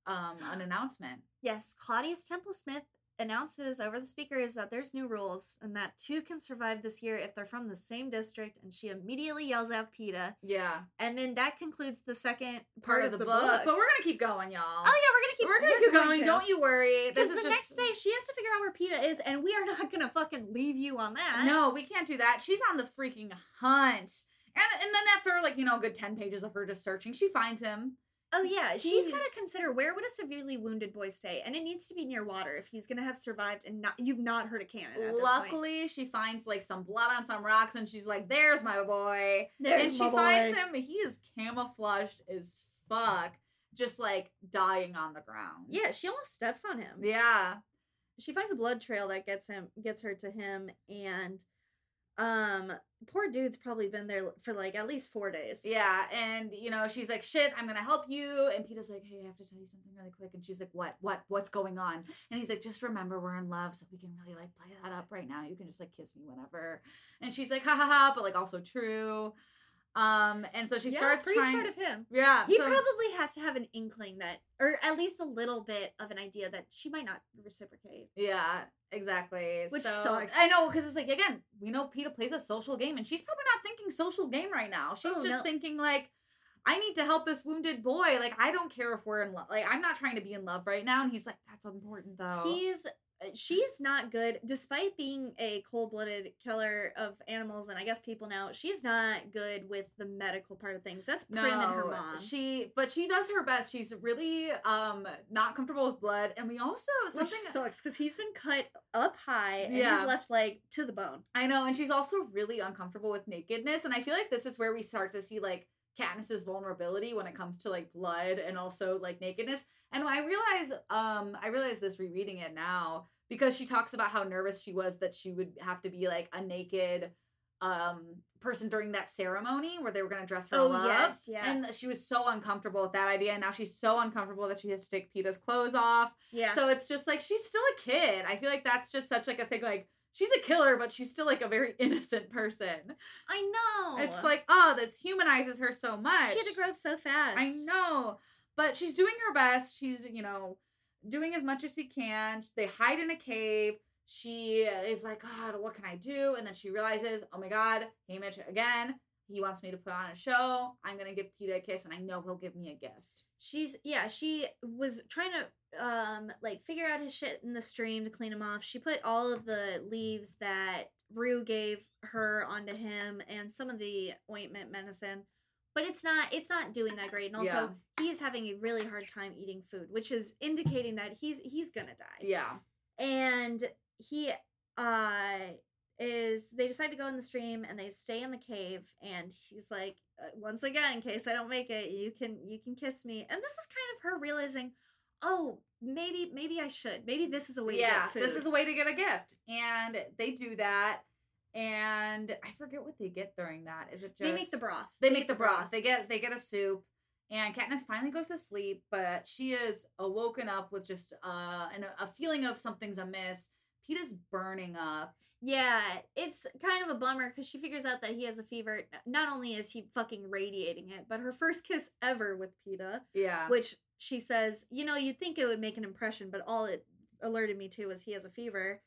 um an announcement. Yes, Claudius Templesmith announces over the speakers that there's new rules and that two can survive this year if they're from the same district. And she immediately yells out Peeta. Yeah. And then that concludes the second Part, of the, book. But we're gonna keep going, y'all. oh yeah, we're gonna keep. we're gonna keep going. to. Don't you worry. Because the just next day she has to figure out where Peeta is, and we are not gonna fucking leave you on that. No, we can't do that. She's on the freaking hunt. And and then after like, you know, a good 10 pages of her just searching, she finds him. Oh yeah, she's gotta consider where would a severely wounded boy stay, and it needs to be near water if he's gonna have survived and not you've not heard of Canada. At this point. Luckily, she finds like some blood on some rocks and she's like, "There's my boy." There's and she boy. finds him. He is camouflaged as fuck, just like dying on the ground. Yeah, she almost steps on him. Yeah. she finds a blood trail that gets him gets her to him and um poor dude's probably been there for like at least four days Yeah, and you know, she's like, "Shit, I'm gonna help you." And Peeta's like, "Hey, I have to tell you something really quick." And she's like, "What? What? What's going on?" And he's like, "Just remember, we're in love, so we can really like play that up right now. You can just like kiss me whenever." And she's like, "Ha ha ha!" But like also true. Um, and so she yeah, starts pretty trying. smart of him yeah, he so- probably has to have an inkling that or at least a little bit of an idea that she might not reciprocate Yeah, exactly. Which so, sucks. I know because it's like again, we know Peeta plays a social game, and she's probably not thinking social game right now. She's Oh, just no. thinking like, I need to help this wounded boy. Like I don't care if we're in love. Like I'm not trying to be in love right now. And he's like, that's important though. he's she's not good despite being a cold-blooded killer of animals and i guess people now she's not good with the medical part of things that's prim and her mom She, but she does her best. She's really um not comfortable with blood, and we also which something sucks because he's been cut up high and Yeah. he's left leg to the bone I know, and she's also really uncomfortable with nakedness, and I feel like this is where we start to see like Katniss's vulnerability when it comes to like blood and also like nakedness. And I realize, um, I realize this rereading it now because she talks about how nervous she was that she would have to be like a naked um person during that ceremony where they were gonna dress her Oh, up. yes, yeah. And she was so uncomfortable with that idea, and now she's so uncomfortable that she has to take Peeta's clothes off. yeah So it's just like she's still a kid. I feel like that's just such like a thing. Like she's a killer, but she's still like a very innocent person. i know It's like oh, this humanizes her so much. she had to grow up so fast I know, but she's doing her best. She's you know doing as much as she can. They hide in a cave. She is like, God, what can I do? And then she realizes, oh my God, Haymitch again. He wants me to put on a show. I'm gonna give Peeta a kiss, and I know he'll give me a gift. she's yeah she was trying to um like figure out his shit in the stream to clean him off. She put all of the leaves that rue gave her onto him and some of the ointment medicine but it's not it's not doing that great. And also he's having a really hard time eating food which is indicating that he's he's gonna die. Yeah, and he uh is they decide to go in the stream and they stay in the cave and he's like uh, once again in case i don't make it you can you can kiss me. And this is kind of her realizing oh maybe maybe i should maybe this is a way yeah. to get food This is a way to get a gift, and they do that. And I forget what they get during that. Is it just they make the broth They make the broth. They get they get a soup, and Katniss finally goes to sleep, but she is awoken up with just uh an, a feeling of something's amiss. Peeta's burning up. yeah it's kind of a bummer because she figures out that he has a fever not only is he fucking radiating it but her first kiss ever with Peeta Yeah. which she says, you know, you'd think it would make an impression, but all it alerted me to was he has a fever.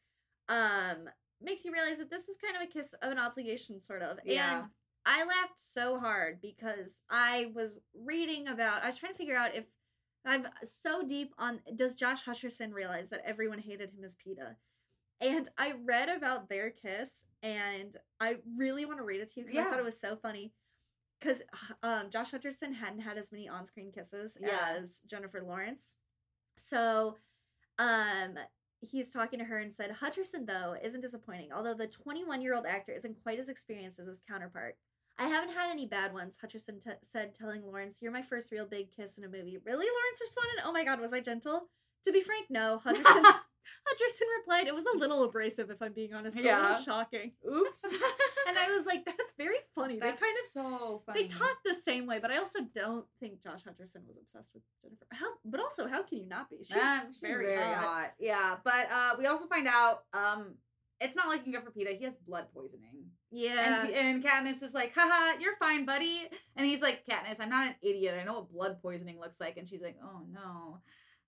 Um, makes you realize that this was kind of a kiss of an obligation, sort of. Yeah. And I laughed so hard because I was reading about, I was trying to figure out if I'm so deep on, does Josh Hutcherson realize that everyone hated him as Peeta? And I read about their kiss, and I really want to read it to you because I thought it was so funny. Because um, Josh Hutcherson hadn't had as many on-screen kisses Yeah. as Jennifer Lawrence, so um, he's talking to her and said, "Hutcherson though isn't disappointing. Although the 21-year-old actor isn't quite as experienced as his counterpart." I haven't had any bad ones, Hutcherson t- said, telling Lawrence, You're my first real big kiss in a movie. Really? Lawrence responded, Oh my god, was I gentle? To be frank, no. Hutcherson, Hutcherson replied, It was a little abrasive, if I'm being honest. A Yeah. little shocking. Oops. And I was like, That's very funny. That's they kind of so funny. they talk the same way, but I also don't think Josh Hutcherson was obsessed with Jennifer. How? But also, how can you not be? She's Ah, she's very, hot. Yeah, but uh, we also find out um, it's not looking good for Peeta. He has blood poisoning. Yeah. And, and Katniss is like, haha, you're fine, buddy. And he's like, Katniss, I'm not an idiot. I know what blood poisoning looks like. And she's like, oh no.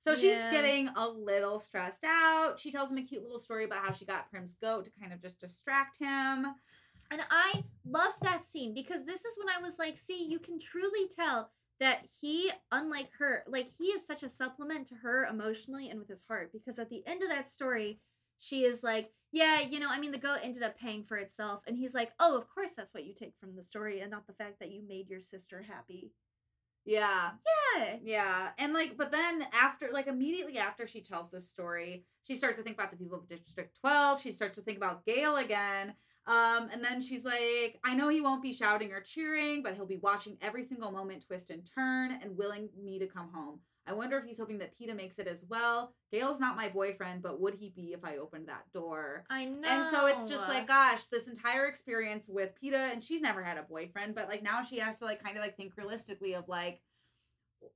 So she's getting a little stressed out. She tells him a cute little story about how she got Prim's goat to kind of just distract him. And I loved that scene because this is when I was like, see, you can truly tell that he, unlike her, like he is such a supplement to her emotionally and with his heart. Because at the end of that story, she is like, yeah, you know, I mean, the goat ended up paying for itself. And he's like, oh, of course that's what you take from the story and not the fact that you made your sister happy. Yeah. Yeah. Yeah. And like, but then after, like, immediately after she tells this story, she starts to think about the people of District 12. She starts to think about Gale again. Um, and then she's like, I know he won't be shouting or cheering, but he'll be watching every single moment twist and turn and willing me to come home. I wonder if he's hoping that Peeta makes it as well. Gale's not my boyfriend, but would he be if I opened that door? I know. And so it's just like, gosh, this entire experience with Peeta, and she's never had a boyfriend, but like now she has to like kind of like think realistically of like,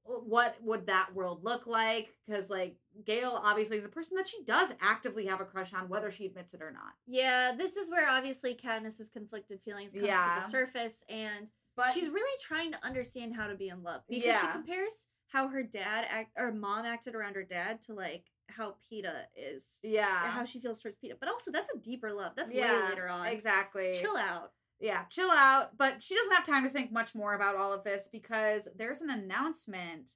what would that world look like? Because like Gale obviously is a person that she does actively have a crush on, whether she admits it or not. Yeah, this is where obviously Katniss's conflicted feelings comes Yeah. to the surface, and But she's really trying to understand how to be in love because she compares how her dad act or mom acted around her dad to like how Peeta is, yeah, how she feels towards Peeta. But also, that's a deeper love. That's yeah, way later on. Exactly. Chill out. yeah, chill out. But she doesn't have time to think much more about all of this because there's an announcement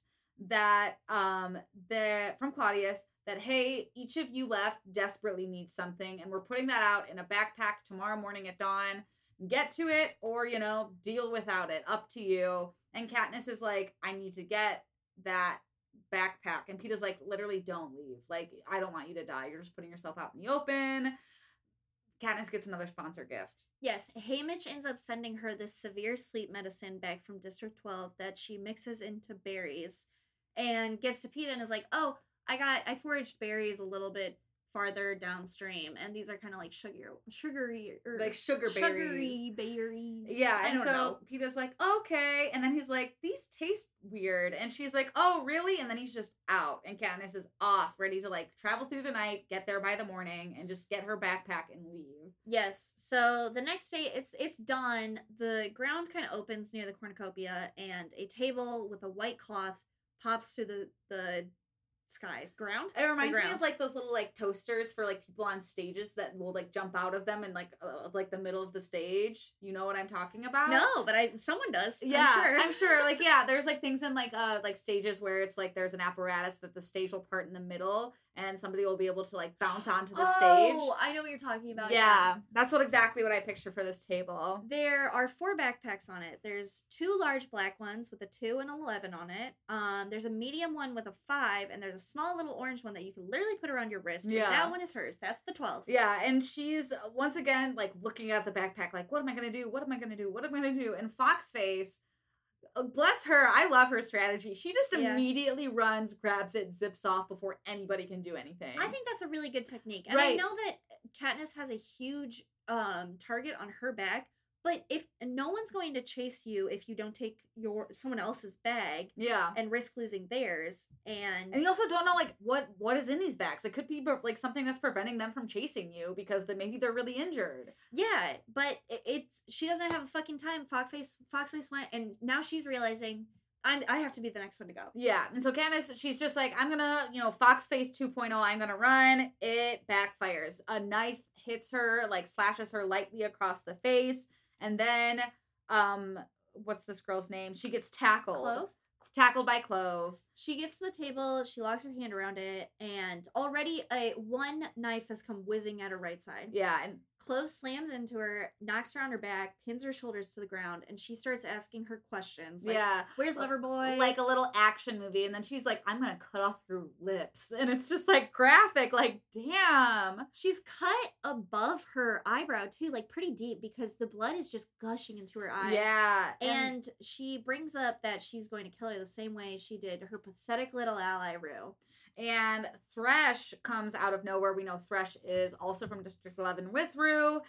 that um that from Claudius that that hey, each of you left desperately needs something, and we're putting that out in a backpack tomorrow morning at dawn. Get to it, or you know, deal without it. Up to you. And Katniss is like, I need to get that backpack. And Peeta's like, literally, don't leave. Like, I don't want you to die. You're just putting yourself out in the open. Katniss gets another sponsor gift. Yes, Haymitch ends up sending her this severe sleep medicine back from District 12 that she mixes into berries and gives to Peeta and is like, "Oh, I got I foraged berries a little bit farther downstream and these are kind of like sugar sugary or Like sugar sugary berries. Yeah, and so know. Peeta's like, okay. And then he's like, these taste weird. And she's like, oh, really? And then he's just out. And Katniss is off, ready to like travel through the night, get there by the morning, and just get her backpack and leave. Yes. So the next day it's it's dawn. The ground kind of opens near the cornucopia and a table with a white cloth pops through the the sky. Ground? It reminds me of like those little like toasters for like people on stages that will like jump out of them and like uh, like the middle of the stage. You know what I'm talking about? No, but I someone does. Yeah, sure I'm sure. Like yeah, there's like things in like uh like stages where it's like there's an apparatus that the stage will part in the middle, and somebody will be able to like bounce onto the stage. Oh, I know what you're talking about. yeah, that's what exactly what I picture for this table. There are four backpacks on it. There's two large black ones with a two and an eleven on it. Um, there's a medium one with a five, and there's a small little orange one that you can literally put around your wrist. Yeah. that one is hers. That's the twelve. Yeah, and she's once again like looking at the backpack, like, what am I gonna do? What am I gonna do? What am I gonna do? And Foxface, bless her, I love her strategy. She just Yeah. immediately runs, grabs it, zips off before anybody can do anything. I think that's a really good technique. And I know that Katniss has a huge um target on her back, but if no one's going to chase you if you don't take your someone else's bag yeah. and risk losing theirs and, And you also don't know like what what is in these bags. It could be like something that's preventing them from chasing you because then maybe they're really injured. yeah, but it, it's she doesn't have a fucking time. Foxface Foxface went and now she's realizing I'm I have to be the next one to go. Yeah, and so Katniss, she's just like, I'm gonna, you know, Fox Face 2.0, I'm gonna run. It backfires. A knife hits her, like slashes her lightly across the face, and then, um, what's this girl's name? She gets tackled. Clove? Tackled by Clove. She gets to the table, she locks her hand around it, and already a one knife has come whizzing at her right side. Yeah, and Clove slams into her, knocks her on her back, pins her shoulders to the ground, and she starts asking her questions. Like, yeah, Where's Like- Loverboy? like a little action movie, and then she's like, I'm gonna cut off your lips, and it's just like graphic. Like, damn. She's cut above her eyebrow too, like pretty deep because the blood is just gushing into her eye. yeah, And she brings up that she's going to kill her the same way she did her pathetic little ally Rue. And Thresh comes out of nowhere. We know Thresh is also from District 11 with Rue.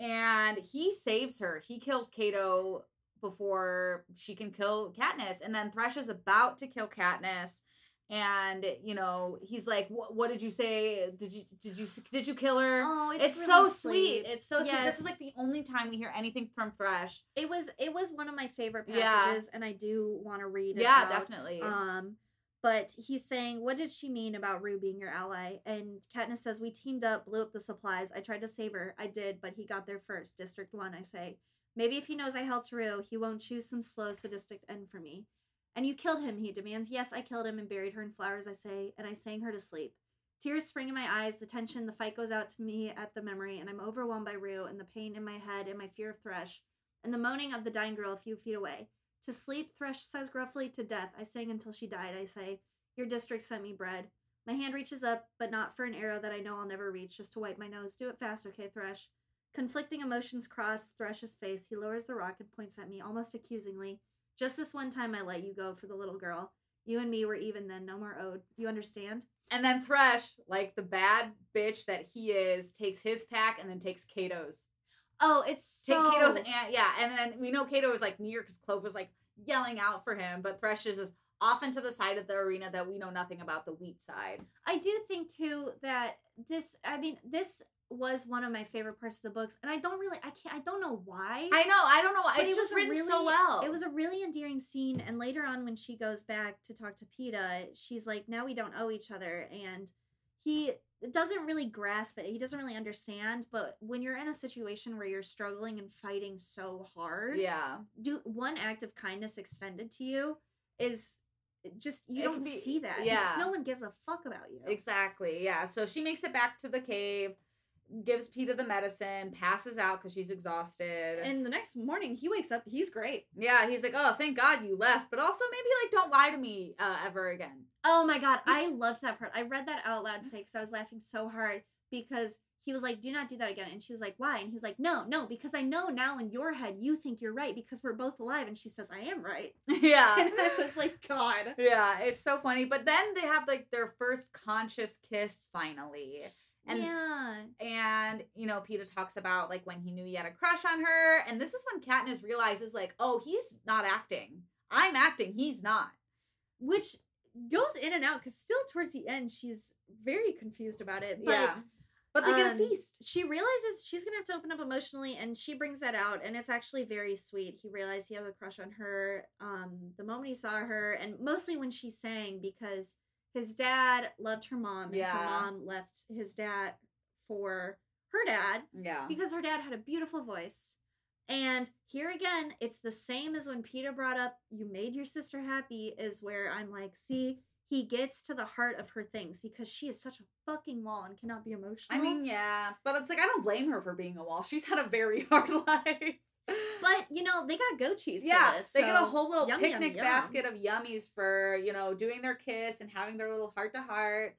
And he saves her. He kills Cato before she can kill Katniss. And then Thresh is about to kill Katniss. And you know he's like, "What? What did you say? Did you did you did you kill her?" Oh, it's, it's really so sweet. sweet. It's so sweet. This is like the only time we hear anything from Thresh. It was it was one of my favorite Yeah. passages, and I do want to read it. Yeah, out. definitely. Um, but he's saying, "What did she mean about Rue being your ally?" And Katniss says, "We teamed up, blew up the supplies. I tried to save her. I did, but he got there first. District One." I say, "Maybe if he knows I helped Rue, he won't choose some slow sadistic end for me." And you killed him, he demands. Yes, I killed him and buried her in flowers, I say, and I sang her to sleep. Tears spring in my eyes, the tension, the fight goes out to me at the memory, and I'm overwhelmed by Rue and the pain in my head and my fear of Thresh, and the moaning of the dying girl a few feet away. To sleep, Thresh says gruffly, to death. I sang until she died, I say. Your district sent me bread. My hand reaches up, but not for an arrow that I know I'll never reach, just to wipe my nose. Do it fast, okay, Thresh? Conflicting emotions cross Thresh's face. He lowers the rock and points at me, almost accusingly. Just this one time I let you go for the little girl. You and me were even then, no more owed. You understand? And then Thresh, like the bad bitch that he is, takes his pack and then takes Cato's. Oh, it's so. Cato's and yeah, and then we know Cato was like near because Clove was like yelling out for him, but Thresh is just off into the side of the arena that we know nothing about the wheat side. I do think too that this. I mean, this was one of my favorite parts of the books, and I don't really. I can't. I don't know why. I know, I don't know, why. it's it just written so really- well. It was a really endearing scene, and later on, when she goes back to talk to Peeta, she's like, "Now we don't owe each other," and he doesn't really grasp it. He doesn't really understand. But when you're in a situation where you're struggling and fighting so hard, yeah, do one act of kindness extended to you is just you It don't be- see that yeah. because no one gives a fuck about you. Exactly. Yeah. So she makes it back to the cave, gives Peeta the medicine, passes out because she's exhausted. And the next morning, he wakes up. He's great. yeah, he's like, "Oh, thank God you left," but also maybe like don't lie to me uh, ever again. Oh my god, I loved that part. I read that out loud today because I was laughing so hard because he was like, "Do not do that again," and she was like, "Why?" And he was like, "No, no, because I know now in your head you think you're right because we're both alive." And she says, "I am right." yeah. And I was like, "God." Yeah, it's so funny. But then they have like their first conscious kiss finally. And yeah. and you know, Peeta talks about like when he knew he had a crush on her. And this is when Katniss realizes, like, oh, he's not acting. I'm acting, he's not. Which goes in and out because still towards the end she's very confused about it. But Yeah. But they get a Um, feast. She realizes she's gonna have to open up emotionally, and she brings that out, and it's actually very sweet. He realized he has a crush on her um, the moment he saw her, and mostly when she sang because his dad loved her mom, and Yeah. her mom left his dad for her dad Yeah. because her dad had a beautiful voice. And here again, it's the same as when Peeta brought up, You made your sister happy, is where I'm like, see, he gets to the heart of her things because she is such a fucking wall and cannot be emotional. I mean, yeah. But it's like I don't blame her for being a wall. She's had a very hard life. but you know, they got goat cheese yeah, for this. they get a whole little yum, yum, picnic yum. basket of yummies for you know doing their kiss and having their little heart to heart,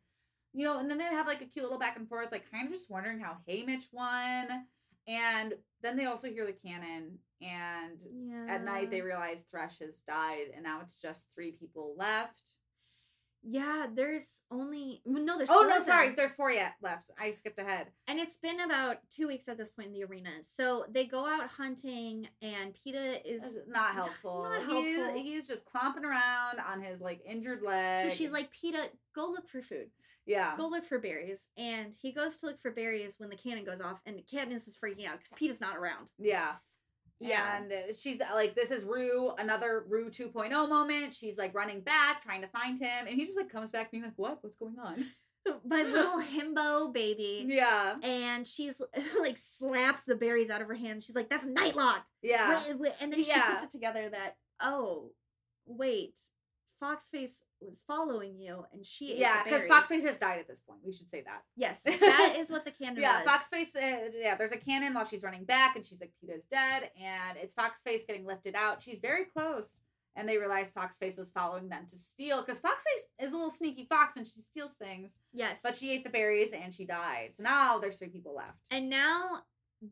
you know, and then they have like a cute little back and forth, like kind of just wondering how Haymitch won, and then they also hear the cannon, and Yeah. at night they realize Thresh has died, and now it's just three people left. Yeah, there's only no, there's Oh no, sorry, there's four yet left. I skipped ahead. And it's been about two weeks at this point in the arena. So they go out hunting, and Peeta is. is not helpful. not He's, helpful. he's just clomping around on his like injured leg. So she's like, Peeta, go look for food. yeah, Go look for berries. And he goes to look for berries when the cannon goes off, and Katniss is freaking out because Peeta's not around. yeah. Yeah. And she's uh, like, this is Rue, another Rue 2.0 moment. She's like running back, trying to find him. And he just like comes back being like, what? What's going on? My little himbo baby. Yeah. And she's like slaps the berries out of her hand. She's like, "That's Nightlock." Yeah. Wait, wait, and then she Yeah. puts it together that oh, wait, Foxface was following you, and she ate Yeah, because. Foxface has died at this point. We should say that. Yes, that is what the canon Yeah, was. Foxface. Uh, yeah, there's a cannon while she's running back, and she's like, "Peeta's dead," and it's Foxface getting lifted out. She's very close, and they realize Foxface was following them to steal because Foxface is a little sneaky fox, and she steals things. Yes, But she ate the berries and she died. So now there's three people left. and now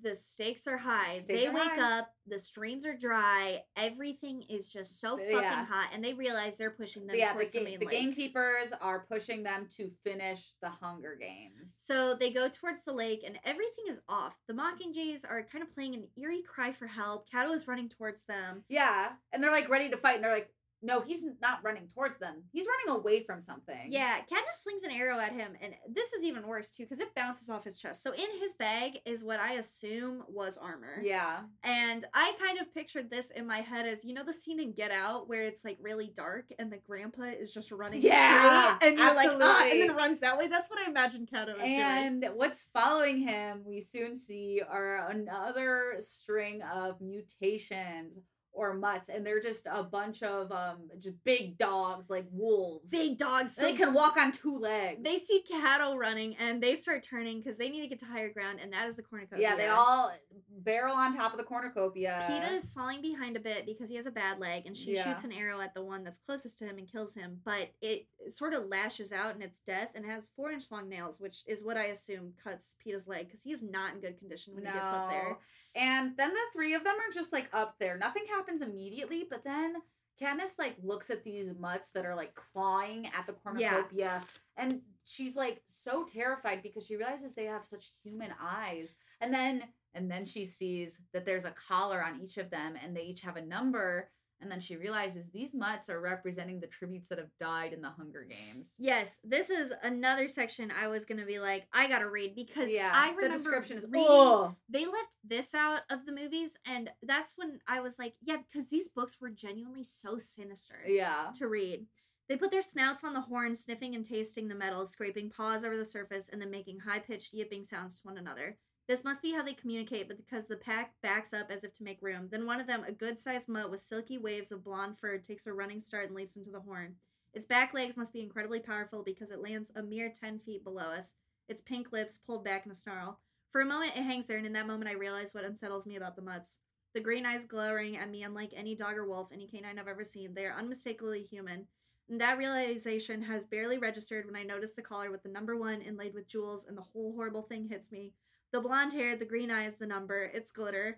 the stakes are high. Stakes they are wake high. up. The streams are dry. Everything is just so fucking Yeah. hot, and they realize they're pushing them yeah, towards the, ga- main the lake. gamekeepers are pushing them to finish the Hunger Games. So they go towards the lake and everything is off. The Mockingjays are kind of playing an eerie cry for help. Cato is running towards them. Yeah, and they're like ready to fight, and they're like, no, he's not running towards them. He's running away from something. Yeah, Katniss flings an arrow at him, and this is even worse too because it bounces off his chest. So in his bag is what I assume was armor. Yeah. And I kind of pictured this in my head as you know the scene in Get Out where it's like really dark and the grandpa is just running Yeah, straight, and you're like ah, and then runs that way. That's what I imagine Cato is doing. And what's following him, we soon see, are another string of mutations or mutts, and they're just a bunch of um just big dogs like wolves. Big dogs. So they can walk on two legs. They see cattle running and they start turning because they need to get to higher ground, and that is the cornucopia. yeah, they all barrel on top of the cornucopia. Peeta is falling behind a bit because he has a bad leg, and she Yeah. shoots an arrow at the one that's closest to him and kills him. But it sort of lashes out in its death and has four inch long nails, which is what I assume cuts Peeta's leg because he's not in good condition when he gets up there. And then the three of them are just like up there. Nothing happens immediately, but then Katniss like looks at these mutts that are like clawing at the cornucopia, and she's like so terrified because she realizes they have such human eyes. And then and then she sees that there's a collar on each of them, and they each have a number. And then she realizes these mutts are representing the tributes that have died in the Hunger Games. Yes, this is another section I was gonna be like, I gotta read because Yeah, I remember the description is reading oh they left this out of the movies and that's when i was like yeah because these books were genuinely so sinister yeah. to read they put their snouts on the horn sniffing and tasting the metal scraping paws over the surface and then making high-pitched yipping sounds to one another this must be how they communicate but because the pack backs up as if to make room then one of them a good-sized mutt with silky waves of blonde fur takes a running start and leaps into the horn Its back legs must be incredibly powerful because it lands a mere 10 feet below us. Its pink lips pulled back in a snarl. For a moment, it hangs there, and in that moment, I realize what unsettles me about the mutts. The green eyes glowering at me, unlike any dog or wolf, any canine I've ever seen, they are unmistakably human. And that realization has barely registered when I notice the collar with the number one inlaid with jewels, and the whole horrible thing hits me. The blonde hair, the green eyes, the number, it's Glimmer.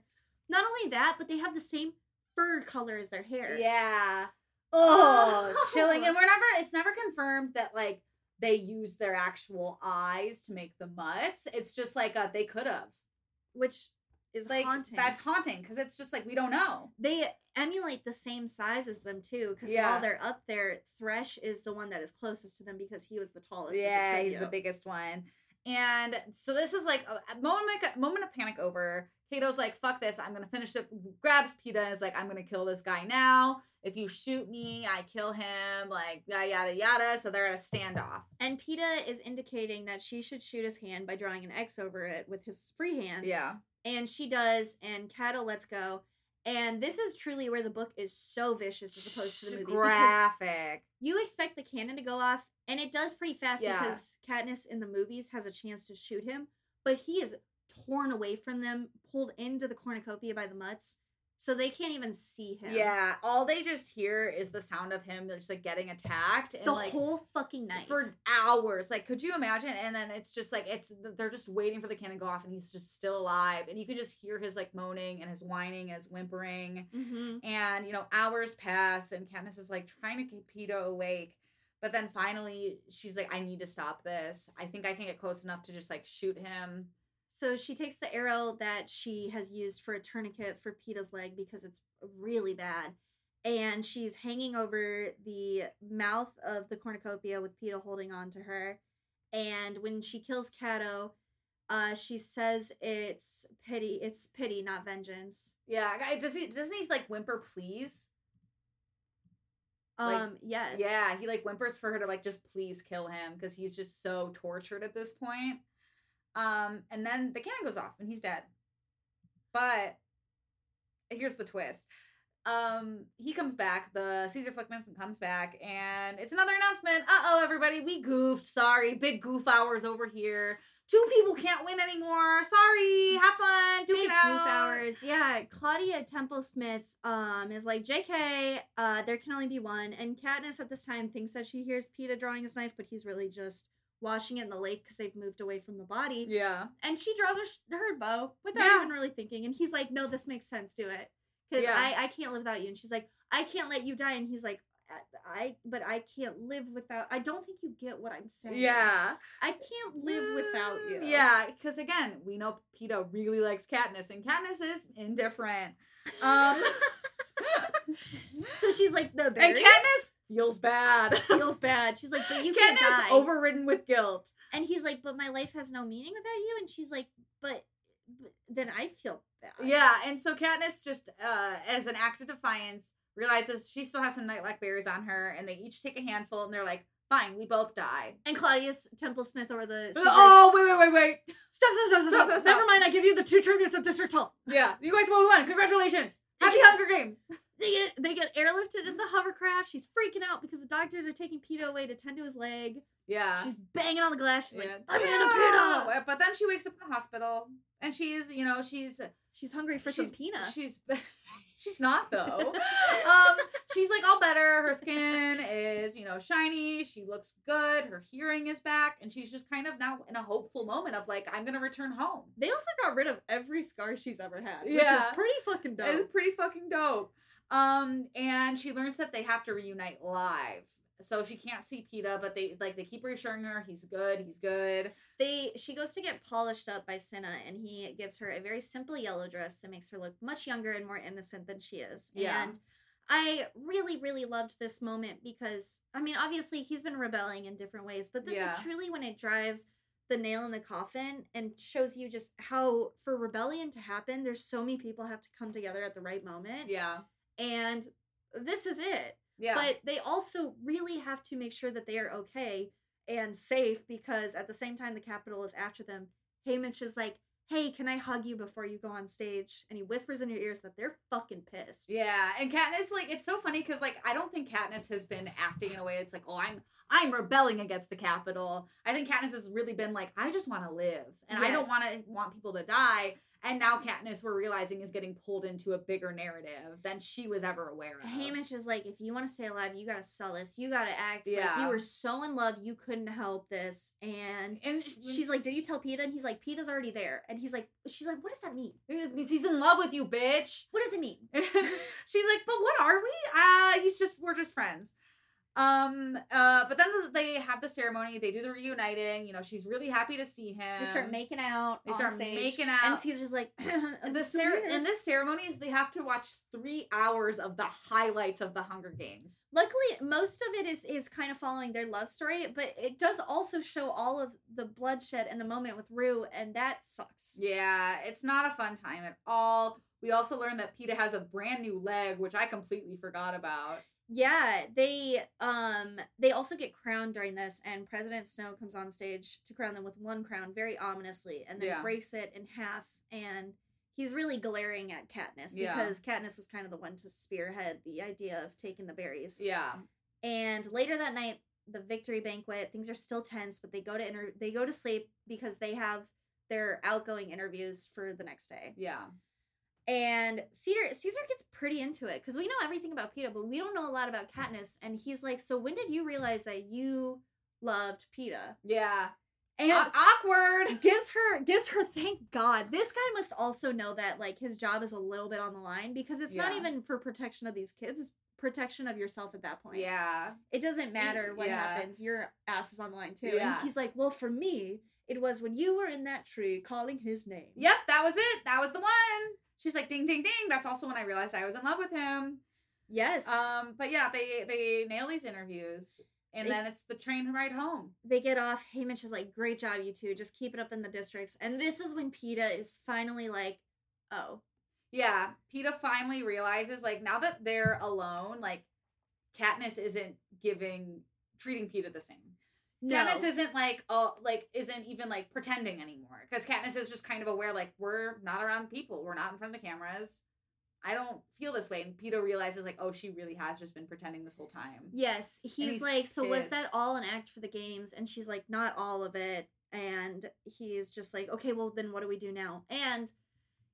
Not only that, but they have the same fur color as their hair. Yeah. Oh, chilling. And we're never, it's never confirmed that like they use their actual eyes to make the mutts. It's just like uh, they could have. Which is Like haunting. that's haunting because it's just like we don't know. they emulate the same size as them too, because Yeah. while they're up there, Thresh is the one that is closest to them because he was the tallest. Yeah, he's the biggest one. And so this is like oh, a moment, moment of panic over. Cato's like, fuck this, I'm gonna finish it. Grabs Peeta and is like, I'm gonna kill this guy now. If you shoot me, I kill him. Like yada yada yada. So they're at a standoff. And Peeta is indicating that she should shoot his hand by drawing an X over it with his free hand. Yeah. And she does, and Cato lets go. And this is truly where the book is so vicious as opposed to the movies. Because Graphic. you expect the cannon to go off, and it does pretty fast Yeah. because Katniss in the movies has a chance to shoot him, but he is torn away from them, pulled into the cornucopia by the mutts, so they can't even see him. Yeah. All they just hear is the sound of him they're just like getting attacked and The like whole fucking night. for hours. Like, could you imagine? And then it's just like it's they're just waiting for the cannon to go off, and he's just still alive, and you can just hear his like moaning and his whining and his whimpering. hmm And you know, hours pass, and Katniss is like trying to keep Peeta awake. But then finally, she's like, "I need to stop this. I think I can get close enough to just like shoot him." So she takes the arrow that she has used for a tourniquet for Peeta's leg because it's really bad. And she's hanging over the mouth of the cornucopia with Peeta holding on to her. And when she kills Cato, uh, she says it's pity. It's pity, not vengeance. Yeah, does he? Doesn't he like whimper, please? Um, Like, yes. Yeah, he like whimpers for her to like just please kill him because he's just so tortured at this point. Um, and then the cannon goes off and he's dead. But here's the twist. Um, he comes back, the Caesar Flickerman comes back, and it's another announcement. Uh oh, everybody, we goofed. Sorry, big goof hours over here. Two people can't win anymore. Sorry, have fun. Duke Big it out. goof hours. Yeah, Claudius Templesmith um is like, JK, uh, there can only be one. And Katniss at this time thinks that she hears Peeta drawing his knife, but he's really just washing it in the lake because they've moved away from the body. Yeah. And she draws her her bow without Yeah. even really thinking. And he's like, No, this makes sense. Do it, because Yeah. I I can't live without you. And she's like, I can't let you die. And he's like. "I- but I can't live without I don't think you get what I'm saying. Yeah. I can't live without you. Yeah, because again, we know Peeta really likes Katniss, and Katniss is indifferent. Um, So she's like the and Katniss feels bad. feels bad. She's like, but you can't die. overridden with guilt. and he's like, but my life has no meaning without you. And she's like, but, but then I feel. Yeah, and so Katniss just, uh, as an act of defiance, realizes she still has some nightlock berries on her, and they each take a handful, and they're like, "Fine, we both die." And Claudius Templesmith over the speakers, Oh, wait, wait, wait, wait! stop, stop, stop, stop, Stop, stop. Never mind. I give you the two tributes of District 12. Yeah, you guys both won. Congratulations! Happy Yeah. Hunger Games. They get they get airlifted in the hovercraft. She's freaking out because the doctors are taking Peeta away to tend to his leg. Yeah. She's banging on the glass. She's Yeah. like, I'm in a peanut. But then she wakes up in the hospital, and she's, you know, she's She's hungry for some peanuts. She's she's not though. um, she's like all better. Her skin is, you know, shiny. She looks good. Her hearing is back, and she's just kind of now in a hopeful moment of like, I'm gonna return home. They also got rid of every scar she's ever had, which Yeah. is pretty fucking dope. It's pretty fucking dope. Um, and she learns that they have to reunite live. So she can't see Peeta, but they like they keep reassuring her he's good, he's good. They she goes to get polished up by Cinna and he gives her a very simple yellow dress that makes her look much younger and more innocent than she is. Yeah. And I really, really loved this moment because I mean obviously he's been rebelling in different ways, but this Yeah. is truly when it drives the nail in the coffin and shows you just how for rebellion to happen, there's so many people have to come together at the right moment. Yeah. And this is it. Yeah. But they also really have to make sure that they are okay and safe because at the same time the Capitol is after them. Haymitch is like, hey, can I hug you before you go on stage? And he whispers in your ears that they're fucking pissed. Yeah, and Katniss like it's so funny because like I don't think Katniss has been acting in a way it's like oh I'm I'm rebelling against the Capitol. I think Katniss has really been like I just want to live and I don't want to want people to die. And now Katniss we're realizing is getting pulled into a bigger narrative than she was ever aware of. Haymitch is like, if you want to stay alive, you gotta sell this. You gotta act like Yeah. you were so in love you couldn't help this. And and she's like, did you tell Peeta? And he's like, Peeta's already there. And he's like, she's like, what does that mean? he's in love with you, bitch. What does it mean? she's like, but what are we? Uh he's just we're just friends. Um uh but then they have the ceremony, they do the reuniting, you know, she's really happy to see him. They start making out. They on start stage, making And out. Caesar's like, in this, "So cer- weird." in this ceremonies, they have to watch three hours of the highlights of the Hunger Games. Luckily, most of it is is kind of following their love story, but it does also show all of the bloodshed and the moment with Rue, and that sucks. Yeah, it's not a fun time at all. We also learned that Peeta has a brand new leg, which I completely forgot about. Yeah, they um they also get crowned during this, and President Snow comes on stage to crown them with one crown very ominously, and then Yeah. breaks it in half, and he's really glaring at Katniss Yeah. because Katniss was kind of the one to spearhead the idea of taking the berries. Yeah. And later that night, the victory banquet, things are still tense, but they go to inter- they go to sleep because they have their outgoing interviews for the next day. Yeah. And Cedar Caesar gets pretty into it because we know everything about Peeta, but we don't know a lot about mm. Katniss. And he's like, "So when did you realize that you loved Peeta?" Yeah. And awkward. gives her gives her thank God. This guy must also know that like his job is a little bit on the line because it's not even for protection of these kids; it's protection of yourself at that point. Yeah. It doesn't matter what yeah. happens; your ass is on the line too. Yeah. And he's like, "Well, for me, it was when you were in that tree calling his name." Yep, that was it. That was the one. She's like, ding, ding, ding. That's also when I realized I was in love with him. Yes. Um, but yeah, they they nail these interviews, and They- then it's the train ride home. they get off. Haymitch is like, "Great job, you two. Just keep it up in the districts." And this is when Peeta is finally like, "Oh, Yeah, Peeta finally realizes like now that they're alone, like Katniss isn't giving treating Peeta the same. No." Katniss isn't like oh like isn't even like pretending anymore because Katniss is just kind of aware like we're not around people, we're not in front of the cameras. I don't feel this way, and Peeta realizes like oh she really has just been pretending this whole time. Yes, he's, he's like, so was that all an act for the games? And she's like, not all of it. And he's just like, okay, well then what do we do now? And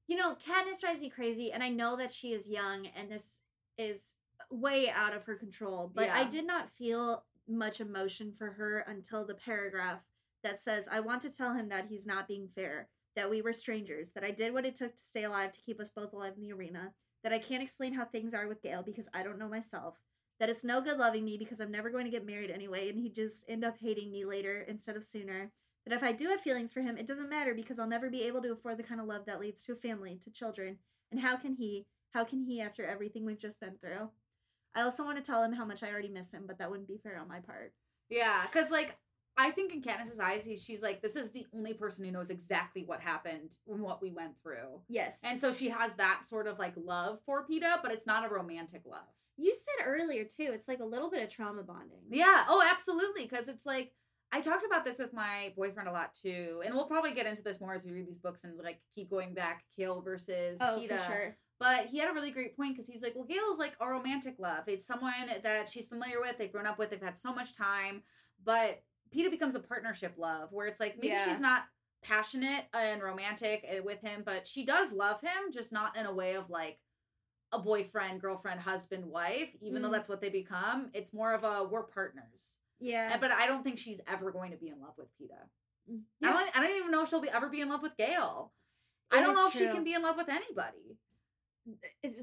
you know, Katniss drives me crazy, and I know that she is young, and this is way out of her control. But I did not feel much emotion for her until the paragraph that says, "I want to tell him that he's not being fair." That we were strangers, that I did what it took to stay alive to keep us both alive in the arena, that I can't explain how things are with Gale because I don't know myself, that it's no good loving me because I'm never going to get married anyway and he'd just end up hating me later instead of sooner. That if I do have feelings for him, it doesn't matter because I'll never be able to afford the kind of love that leads to a family, to children. And how can he? How can he after everything we've just been through? I also want to tell him how much I already miss him, but that wouldn't be fair on my part. Yeah, because like I think in Katniss's eyes, he, she's like this is the only person who knows exactly what happened and what we went through. Yes. And so she has that sort of like love for Peeta, but it's not a romantic love. you said earlier too, it's like a little bit of trauma bonding. Yeah. Oh, absolutely. Because it's like I talked about this with my boyfriend a lot too, and we'll probably get into this more as we read these books and like keep going back. Gale versus Oh, Peeta. for sure. But he had a really great point because he's like, well, Gale is like a romantic love. It's someone that she's familiar with, they've grown up with, they've had so much time. But Peeta becomes a partnership love where it's like maybe Yeah. she's not passionate and romantic uh, with him, but she does love him, just not in a way of like a boyfriend, girlfriend, husband, wife, even though Mm. that's what they become. It's more of a we're partners. Yeah. And- But I don't think she's ever going to be in love with Peeta. Mm. I, don't, I don't even know if she'll be, ever be in love with Gale. It I don't know if she can be in love with anybody.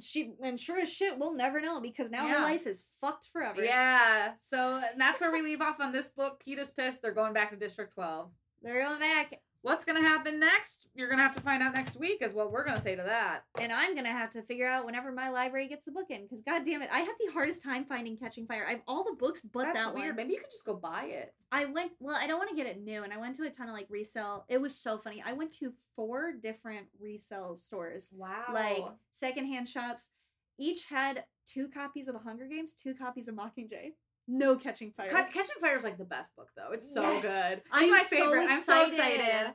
She and sure as shit we'll never know because now Yeah. her life is fucked forever. Yeah. So and that's where we leave off on this book. Peeta's pissed. They're going back to District 12. They're going back, What's going to happen next? You're going to have to find out next week, is what we're going to say to that. and I'm gonna have to figure out whenever my library gets the book in. Because god damn it, I had the hardest time finding Catching Fire. I have all the books but That's that weird. one. Maybe you could just go buy it. I went well, I don't want to get it new, and I went to a ton of like resale. It was so funny. I went to four different resale stores, Wow. like secondhand shops. Each had two copies of the Hunger Games, two copies of Mockingjay. No Catching Fire. Catching Fire is like the best book, though. It's so Yes. good. It's I'm my so favorite. I'm so excited. excited.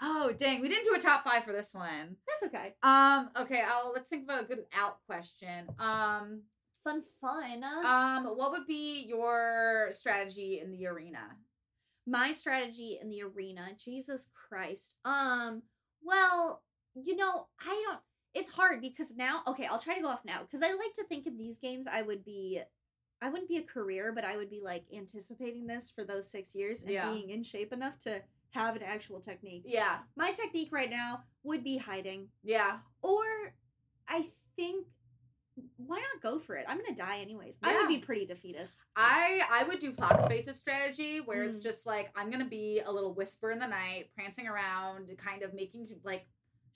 Oh dang, we didn't do a top five for this one. That's okay. Um, okay, I'll let's think of a good out question. Um, Fun, fun. um, what would be your strategy in the arena? my strategy in the arena jesus christ um well you know i don't it's hard because now okay i'll try to go off now because i like to think in these games i would be i wouldn't be a career but i would be like anticipating this for those six years and Yeah. being in shape enough to have an actual technique. Yeah, my technique right now would be hiding. Yeah, or i think why not go for it? I'm gonna die anyways. I would be pretty defeatist. I I would do Fox Face's strategy where it's Mm. just like I'm gonna be a little whisper in the night, prancing around, kind of making like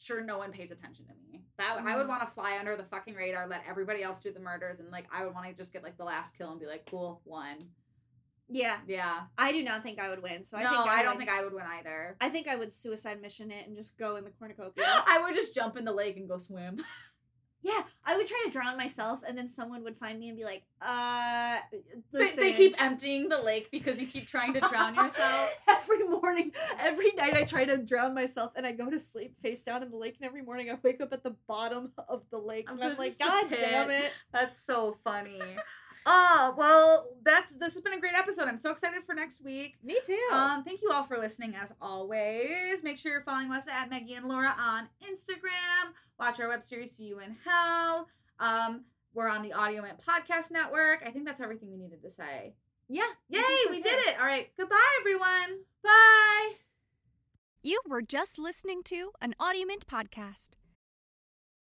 sure no one pays attention to me. That I would Mhm. want to fly under the fucking radar, let everybody else do the murders, and like I would want to just get like the last kill and be like, cool, one. yeah Yeah. i do not think i would win so i no, think I, don't would- think I would win either. I think I would suicide mission it and just go in the cornucopia. I would just jump in the lake and go swim. yeah, I would try to drown myself, and then someone would find me and be like, "Uh, They, listen." they keep emptying the lake because you keep trying to drown yourself. every morning, every night, I try to drown myself, and I go to sleep face down in the lake. And every morning, I wake up at the bottom of the lake, I'm and I'm like, "God damn it!" That's so funny. Oh, well, that's this has been a great episode. I'm so excited for next week. Me too. Um, thank you all for listening as always. Make sure you're following us at Meggie and Laura on Instagram. Watch our web series See You in Hell. Um, we're on the Audio Mint Podcast Network. I think that's everything we needed to say. yeah. Yay, so we too. did it. All right. Goodbye, everyone. Bye. You were just listening to an Audio Mint podcast.